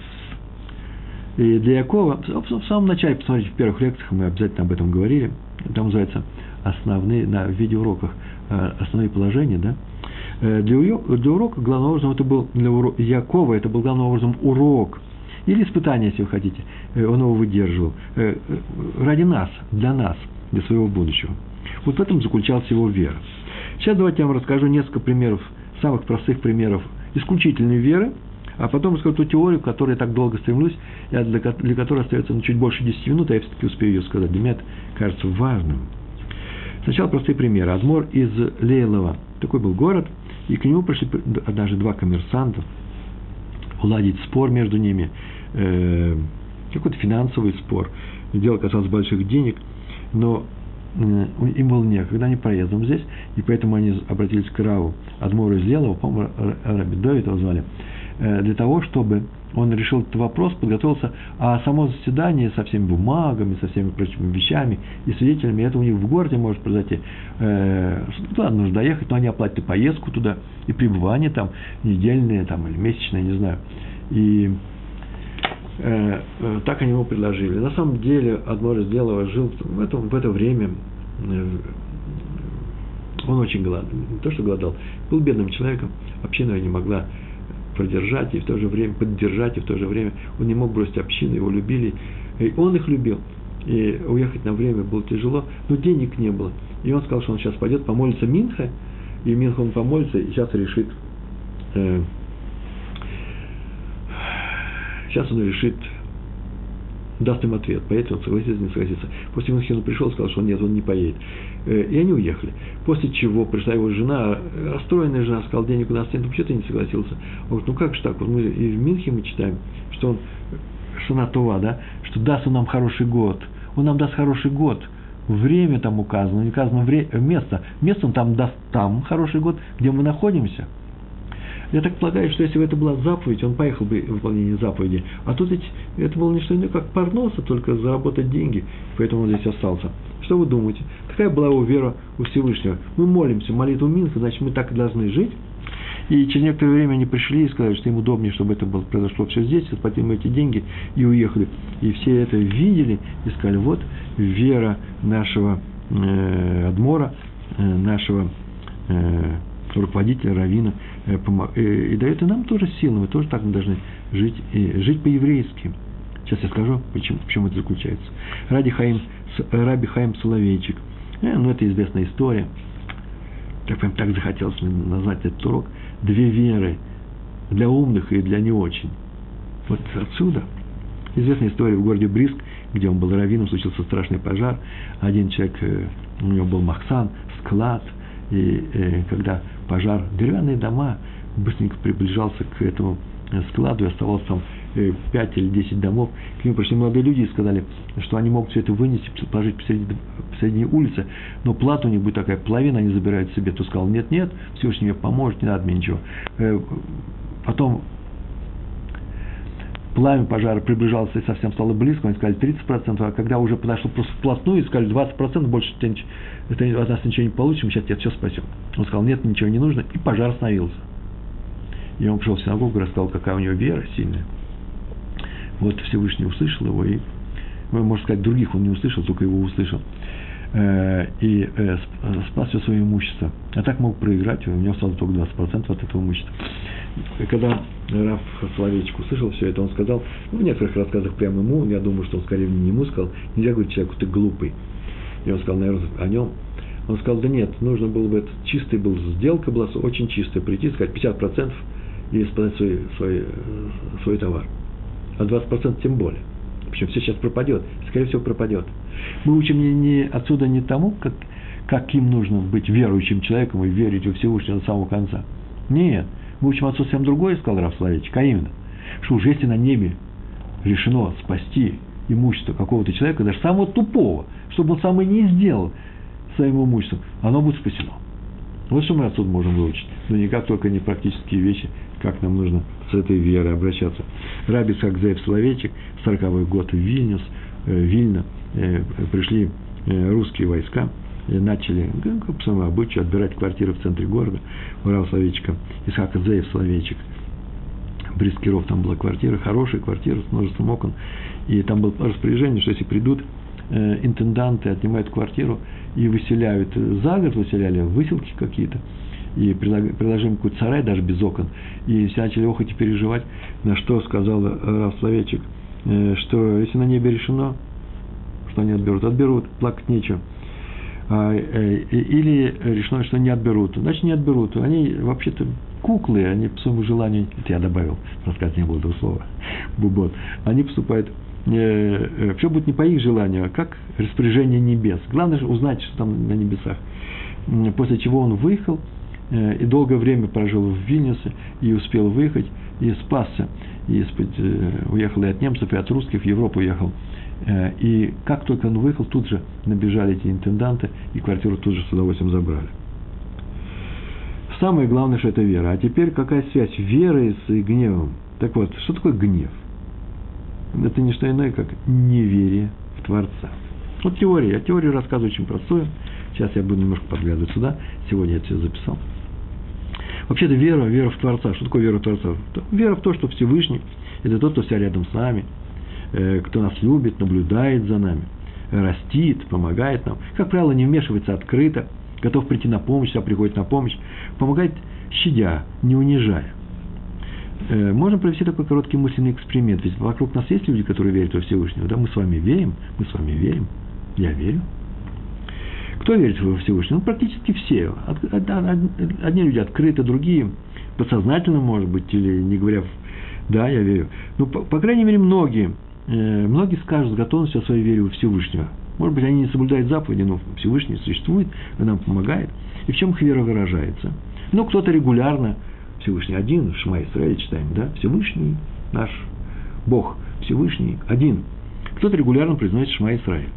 И для Якова, в самом начале, посмотрите, в первых лекциях мы обязательно об этом говорили – там называется основные, на видеоуроках, э, основные положения, да, для, для урока главным образом это был для Якова это был главным образом урок или испытание, если вы хотите, э, он его выдерживал ради нас, для нас, для своего будущего. Вот в этом заключалась его вера. Сейчас давайте я вам расскажу несколько примеров, самых простых примеров исключительной веры, А потом расскажу ту теорию, к которой я так долго стремлюсь, для, для которой остается ну, чуть больше 10 минут, а я все-таки успею ее сказать. Для меня это кажется важным. Сначала простые примеры. Адмор из Лейлова. Такой был город, и к нему пришли даже два коммерсанта, уладить спор между ними, э, какой-то финансовый спор. Дело касалось больших денег, но э, им было некогда, они проездом здесь, и поэтому они обратились к Раву, Адмору из Лелова, по-моему, Раби Довид звали, э, для того, чтобы он решил этот вопрос, подготовился, а само заседание со всеми бумагами, со всеми прочими вещами и свидетелями, это у них в городе может произойти. Э, туда нужно доехать, но они оплатят и поездку туда, и пребывание там, недельное там, или месячное, не знаю. И так они ему предложили. На самом деле, Адмор из Делова жил в, этом, в это время, э, он очень голодал, не то что голодал, был бедным человеком, община не могла продержать и в то же время поддержать, и в то же время он не мог бросить общину, его любили, и он их любил. И уехать на время было тяжело, но денег не было. И он сказал, что он сейчас пойдет помолиться Минха, и Минха он помолится, и сейчас решит, э, сейчас он решит даст им ответ, поедет он, согласится, не согласится. После Мюнхена пришел, сказал, что нет, он не поедет. Э, и они уехали. После чего пришла его жена, расстроенная жена, сказала, денег у нас нет, почему ты не согласился? Он говорит, ну как же так, вот мы и в Минхе мы читаем, что он, Шана Това, да, что даст он нам хороший год, он нам даст хороший год, время там указано, не указано время, место, место он там даст там хороший год, где мы находимся – я так полагаю, что если бы это была заповедь, он поехал бы в выполнение заповеди. А тут ведь это было не что иное, как парноса, только заработать деньги, поэтому он здесь остался. Что вы думаете? Какая была его вера у Всевышнего? Мы молимся, молитву Минха, значит, мы так и должны жить. И через некоторое время они пришли и сказали, что им удобнее, чтобы это было, произошло все здесь, заплатили эти деньги и уехали. И все это видели и сказали, вот вера нашего э, Адмора, э, нашего э, руководителя, равина, э, э, и дает и нам тоже силы, мы тоже так мы должны жить, и жить по-еврейски. Сейчас я скажу, почему, почему это заключается. Ради Хаим, Раби Хаим Соловейчик. Э, ну, это известная история. Так, прям так захотелось мне назвать этот урок. Две веры для умных и для не очень. Вот отсюда. Известная история в городе Бриск, где он был раввином, случился страшный пожар. Один человек, э, у него был махсан, склад, и э, когда пожар, деревянные дома, быстренько приближался к этому складу, и оставалось там 5 э, или 10 домов. К нему пришли молодые люди и сказали, что они могут все это вынести, положить посередине, посередине улицы, но плата у них будет такая, половина они забирают себе. То сказал, нет, нет, Всевышний мне поможет, не надо мне ничего. Э, потом пламя пожара приближалось и совсем стало близко, они сказали 30%, а когда уже подошло просто вплотную, сказали 20%, больше ты, это, от нас ничего не получим, сейчас тебя все спасем. Он сказал, нет, ничего не нужно, и пожар остановился. И он пришел в синагогу и рассказал, какая у него вера сильная. Вот Всевышний услышал его, и, ну, можно сказать, других он не услышал, только его услышал. Э, и э, спас все свое имущество. А так мог проиграть, у него осталось только 20% от этого имущества. И когда Раф Соловейчик услышал все это, он сказал, ну, в некоторых рассказах прямо ему, я думаю, что он скорее не ему сказал, нельзя говорить человеку, ты глупый. И он сказал, наверное, о нем. Он сказал, да нет, нужно было бы, это чистая была сделка была, очень чистая, прийти, сказать 50% и исполнять свой, свой, свой товар. А 20% тем более. Причем все сейчас пропадет, скорее всего пропадет. Мы учим не, не отсюда не тому, как, каким нужно быть верующим человеком и верить во Всевышнего до самого конца. Нет, мы учим отцу совсем другое, сказал Раф Славичек, а именно, что уж если на небе решено спасти имущество какого-то человека, даже самого тупого, чтобы он сам и не сделал своим имуществом, оно будет спасено. Вот что мы отсюда можем выучить. Но никак только не практические вещи, как нам нужно с этой верой обращаться. Раби Сакзеев Словечек, 40-й год Вильнюс, э, Вильна, э, пришли э, русские войска, начали, ну, как по своему обычаю, отбирать квартиры в центре города. Урал Словечка, Исхак Зеев Словечек, Брискиров, там была квартира, хорошая квартира с множеством окон. И там было распоряжение, что если придут э, интенданты, отнимают квартиру и выселяют, за год выселяли, выселки какие-то, и приложим какой-то сарай даже без окон, и все начали охоть и переживать, на что сказал Рав Словечек, э, что если на небе решено, что они отберут, отберут, плакать нечего. А, э, или решено, что не отберут, значит не отберут. Они вообще-то куклы, они по своему желанию, это я добавил, рассказать не было этого слова, бубон, они поступают, э, э, все будет не по их желанию, а как распоряжение небес. Главное же узнать, что там на небесах. После чего он выехал, и долгое время прожил в Вильнюсе, и успел выехать, и спасся, и уехал и от немцев, и от русских, в Европу уехал. Э, и как только он выехал, тут же набежали эти интенданты, и квартиру тут же с удовольствием забрали. Самое главное, что это вера. А теперь какая связь веры с гневом? Так вот, что такое гнев? Это не что иное, как неверие в Творца. Вот теория. Я теорию рассказываю очень простую. Сейчас я буду немножко подглядывать сюда. Сегодня я это все записал. Вообще-то вера, вера в Творца. Что такое вера в Творца? Вера в то, что Всевышний – это тот, кто вся рядом с нами, кто нас любит, наблюдает за нами, растит, помогает нам. Как правило, не вмешивается открыто, готов прийти на помощь, а приходит на помощь, помогает щадя, не унижая. Э, можно провести такой короткий мысленный эксперимент. Ведь вокруг нас есть люди, которые верят во Всевышнего. Да? Мы с вами верим, мы с вами верим. Я верю. Кто верит во Всевышнего? Ну, практически все. Одни люди открыты, другие подсознательно, может быть, или не говоря, да, я верю. Ну, по, по крайней мере, многие, э, многие скажут с готовностью о своей вере во Всевышнего. Может быть, они не соблюдают заповеди, но Всевышний существует, он нам помогает. И в чем их вера выражается? Ну, кто-то регулярно, Всевышний один, в Шма Исраиль читаем, да, Всевышний наш Бог, Всевышний один. Кто-то регулярно произносит Шма Исраиль.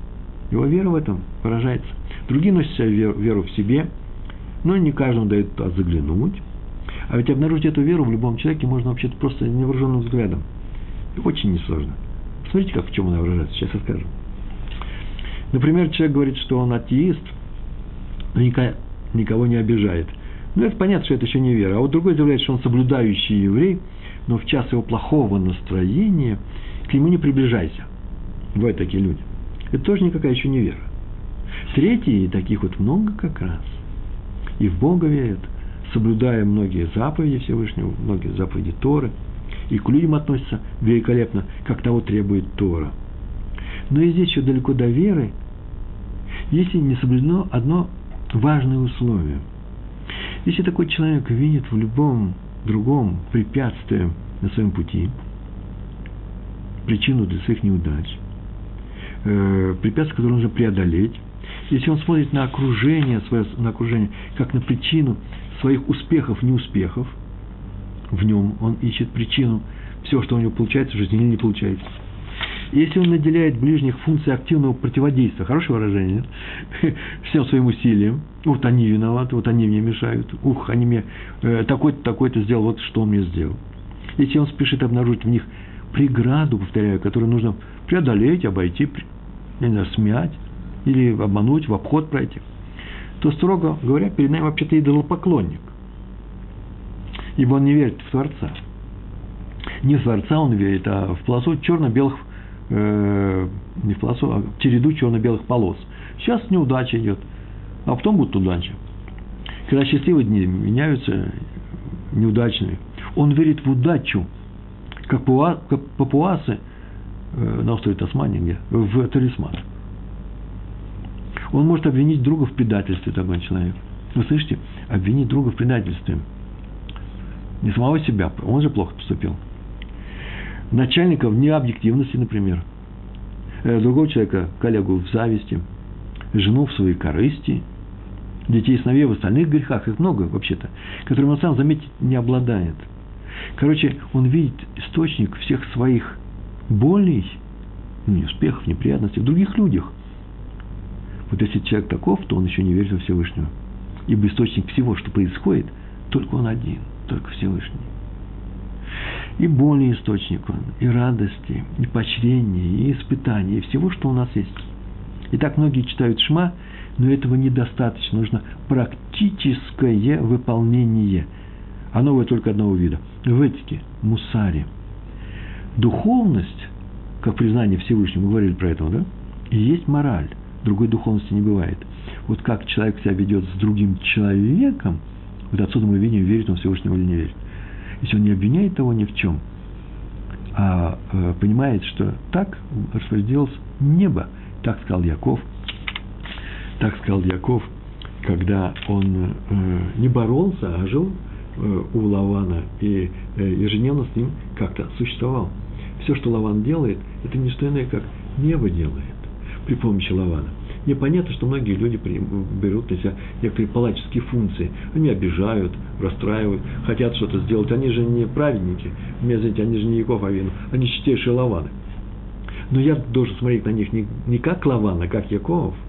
Его вера в этом выражается. Другие носят веру, веру в себе, но не каждому дают туда заглянуть. А ведь обнаружить эту веру в любом человеке можно вообще-то просто невооруженным взглядом. Очень несложно. Смотрите, как в чем она выражается, сейчас расскажу. Например, человек говорит, что он атеист, но никого не обижает. Ну, это понятно, что это еще не вера. А вот другой заявляет, что он соблюдающий еврей, но в час его плохого настроения к нему не приближайся. Бывают такие люди. Это тоже никакая еще не вера. Третьи, таких вот много как раз, и в Бога верят, соблюдая многие заповеди Всевышнего, многие заповеди Торы, и к людям относятся великолепно, как того требует Тора. Но и здесь еще далеко до веры, если не соблюдено одно важное условие. Если такой человек видит в любом другом препятствии на своем пути, причину для своих неудач, э, препятствие, которое нужно преодолеть, если он смотрит на окружение, свое, на окружение, как на причину своих успехов, неуспехов, в нем он ищет причину, все, что у него получается в жизни или не получается – если он наделяет ближних функций активного противодействия, хорошее выражение, всем своим усилиям, вот они виноваты, вот они мне мешают, ух, они мне э, такой-то, такой-то сделал, вот что он мне сделал. Если он спешит обнаружить в них преграду, повторяю, которую нужно преодолеть, обойти, не знаю, смять или обмануть, в обход пройти, то, строго говоря, перед нами вообще-то идолопоклонник. Ибо он не верит в Творца. Не в Творца он верит, а в полосу черно-белых э, не в полосу, а в череду черно-белых полос. Сейчас неудача идет, а потом будет удача. Когда счастливые дни меняются неудачными, он верит в удачу, как папуасы э, на острове Тасмания, в талисман. Он может обвинить друга в предательстве, такой человек. Вы слышите? Обвинить друга в предательстве. Не самого себя, он же плохо поступил – начальника в необъективности, например, э, другого человека, коллегу в зависти, жену в своей корысти, детей и сыновей в остальных грехах, их много вообще-то, которым он сам, заметить, не обладает. Короче, он видит источник всех своих болей, неуспехов, неприятностей в других людях. Вот если человек таков, то он еще не верит во Всевышнего. Ибо источник всего, что происходит, только он один, только Всевышний и боли источник он, и радости, и поощрения, и испытаний, и всего, что у нас есть. И так многие читают Шма, но этого недостаточно. Нужно практическое выполнение. А новое только одного вида. В этике, мусаре. Духовность, как признание Всевышнего, мы говорили про это, да? И есть мораль. Другой духовности не бывает. Вот как человек себя ведет с другим человеком, вот отсюда мы видим, верит он Всевышнего или не верит если он не обвиняет того ни в чем, а э, понимает, что так распорядилось небо, так сказал Яков, так сказал Яков, когда он э, не боролся, а жил э, у Лавана и э, ежедневно с ним как-то существовал. Все, что Лаван делает, это не что иное, как небо делает при помощи Лавана. Мне понятно, что многие люди берут на себя некоторые палаческие функции. Они обижают, расстраивают, хотят что-то сделать. Они же не праведники. Мне, знаете, они же не Яков Авину, они чистейшие Лаваны. Но я должен смотреть на них не, не как Лаван, как Яков –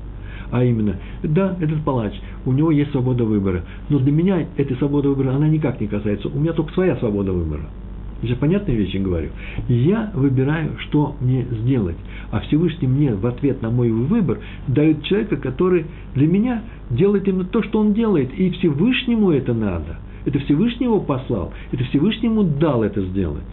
а именно, да, этот палач, у него есть свобода выбора, но для меня эта свобода выбора, она никак не касается, у меня только своя свобода выбора. Я понятные вещи говорю. Я выбираю, что мне сделать. А Всевышний мне в ответ на мой выбор дает человека, который для меня делает именно то, что он делает. И Всевышнему это надо. Это Всевышний его послал. Это Всевышнему дал это сделать.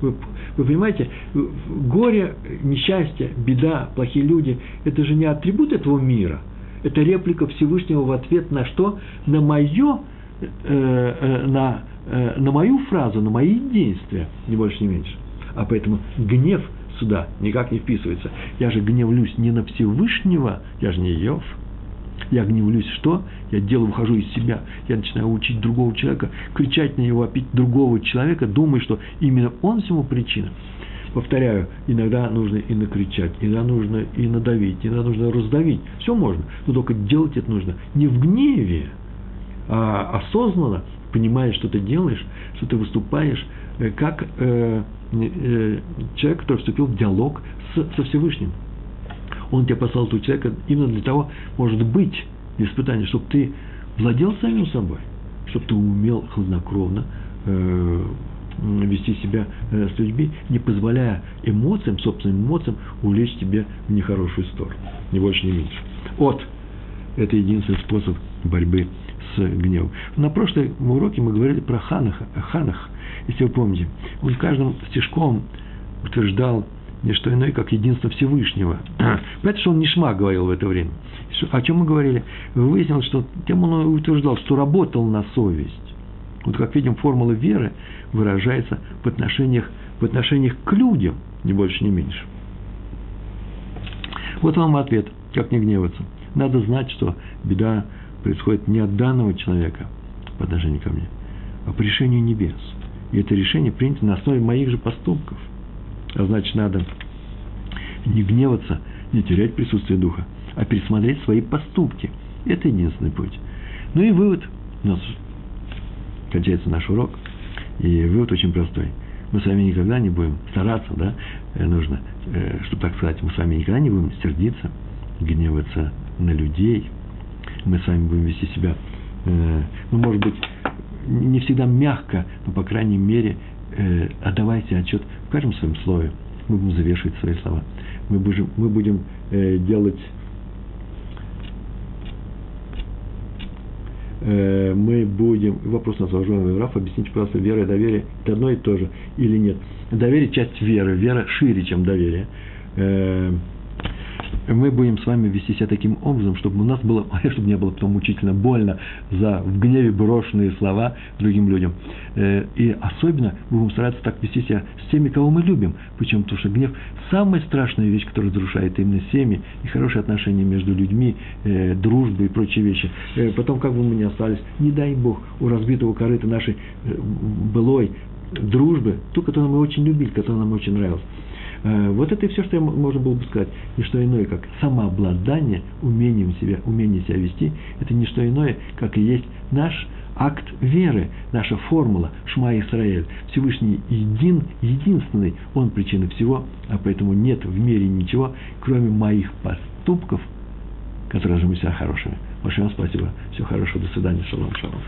Вы, вы понимаете, горе, несчастье, беда, плохие люди – это же не атрибут этого мира. Это реплика Всевышнего в ответ на что? На мое, э, э, на, э, на мою фразу, на мои действия, ни больше, ни меньше. А поэтому гнев сюда никак не вписывается. Я же гневлюсь не на Всевышнего, я же не Йов – я гневлюсь, что? Я делаю, выхожу из себя. Я начинаю учить другого человека, кричать на него, опить другого человека, думая, что именно он всему причина. Повторяю, иногда нужно и накричать, иногда нужно и надавить, иногда нужно раздавить. Все можно, но только делать это нужно не в гневе, а осознанно, понимая, что ты делаешь, что ты выступаешь, э, как э, э, человек, который вступил в диалог с, со Всевышним. Он тебя послал этого человека именно для того, может быть, испытание, чтобы ты владел самим собой, чтобы ты умел хладнокровно э, вести себя э, с людьми, не позволяя эмоциям, собственным эмоциям, увлечь тебя в нехорошую сторону. Ни больше, ни меньше. От – это единственный способ борьбы с гневом. На прошлом уроке мы говорили про ханах, ханах если вы помните. Он каждым стишком утверждал не что иное, как единство Всевышнего. Понимаете, что он не шма говорил в это время. О чем мы говорили? Выяснилось, что тем он утверждал, что работал на совесть. Вот как видим, формула веры выражается в отношениях, в отношениях к людям, ни больше, ни меньше. Вот вам ответ, как не гневаться. Надо знать, что беда происходит не от данного человека по отношению ко мне, а по решению небес. И это решение принято на основе моих же поступков – а значит, надо не гневаться, не терять присутствие духа, а пересмотреть свои поступки. Это единственный путь. Ну и вывод. У нас кончается наш урок. И вывод очень простой. Мы с вами никогда не будем стараться, да, э, нужно, э, чтобы так сказать, мы с вами никогда не будем сердиться, гневаться на людей. Мы с вами будем вести себя, э, ну, может быть, не всегда мягко, но, по крайней мере, э, отдавая себе отчет в каждом своем слове. Мы будем завершить свои слова. Мы будем, мы будем э, делать э, мы будем, вопрос на уважаемый Раф, объясните, пожалуйста, вера и доверие – это одно и то же или нет? Доверие – часть веры, вера шире, чем доверие. Э, мы будем с вами вести себя таким образом, чтобы у нас было, чтобы не было потом мучительно больно за в гневе брошенные слова другим людям. Э, и особенно будем стараться так вести себя с теми, кого мы любим. Почему? Потому что гнев – самая страшная вещь, которая разрушает именно семьи и хорошие отношения между людьми, э, дружбы и прочие вещи. Э, потом, как бы мы ни остались, не дай Бог, у разбитого корыта нашей былой дружбы, ту, которую мы очень любили, которая нам очень нравилась вот это и все, что я можно было бы сказать. Не что иное, как самообладание, умением себя, умение себя вести, это не что иное, как и есть наш акт веры, наша формула Шма Исраэль. Всевышний един, единственный, Он причина всего, а поэтому нет в мире ничего, кроме моих поступков, которые же мы себя хорошими. Большое вам спасибо. Всего хорошего. До свидания. Шалом, шалом.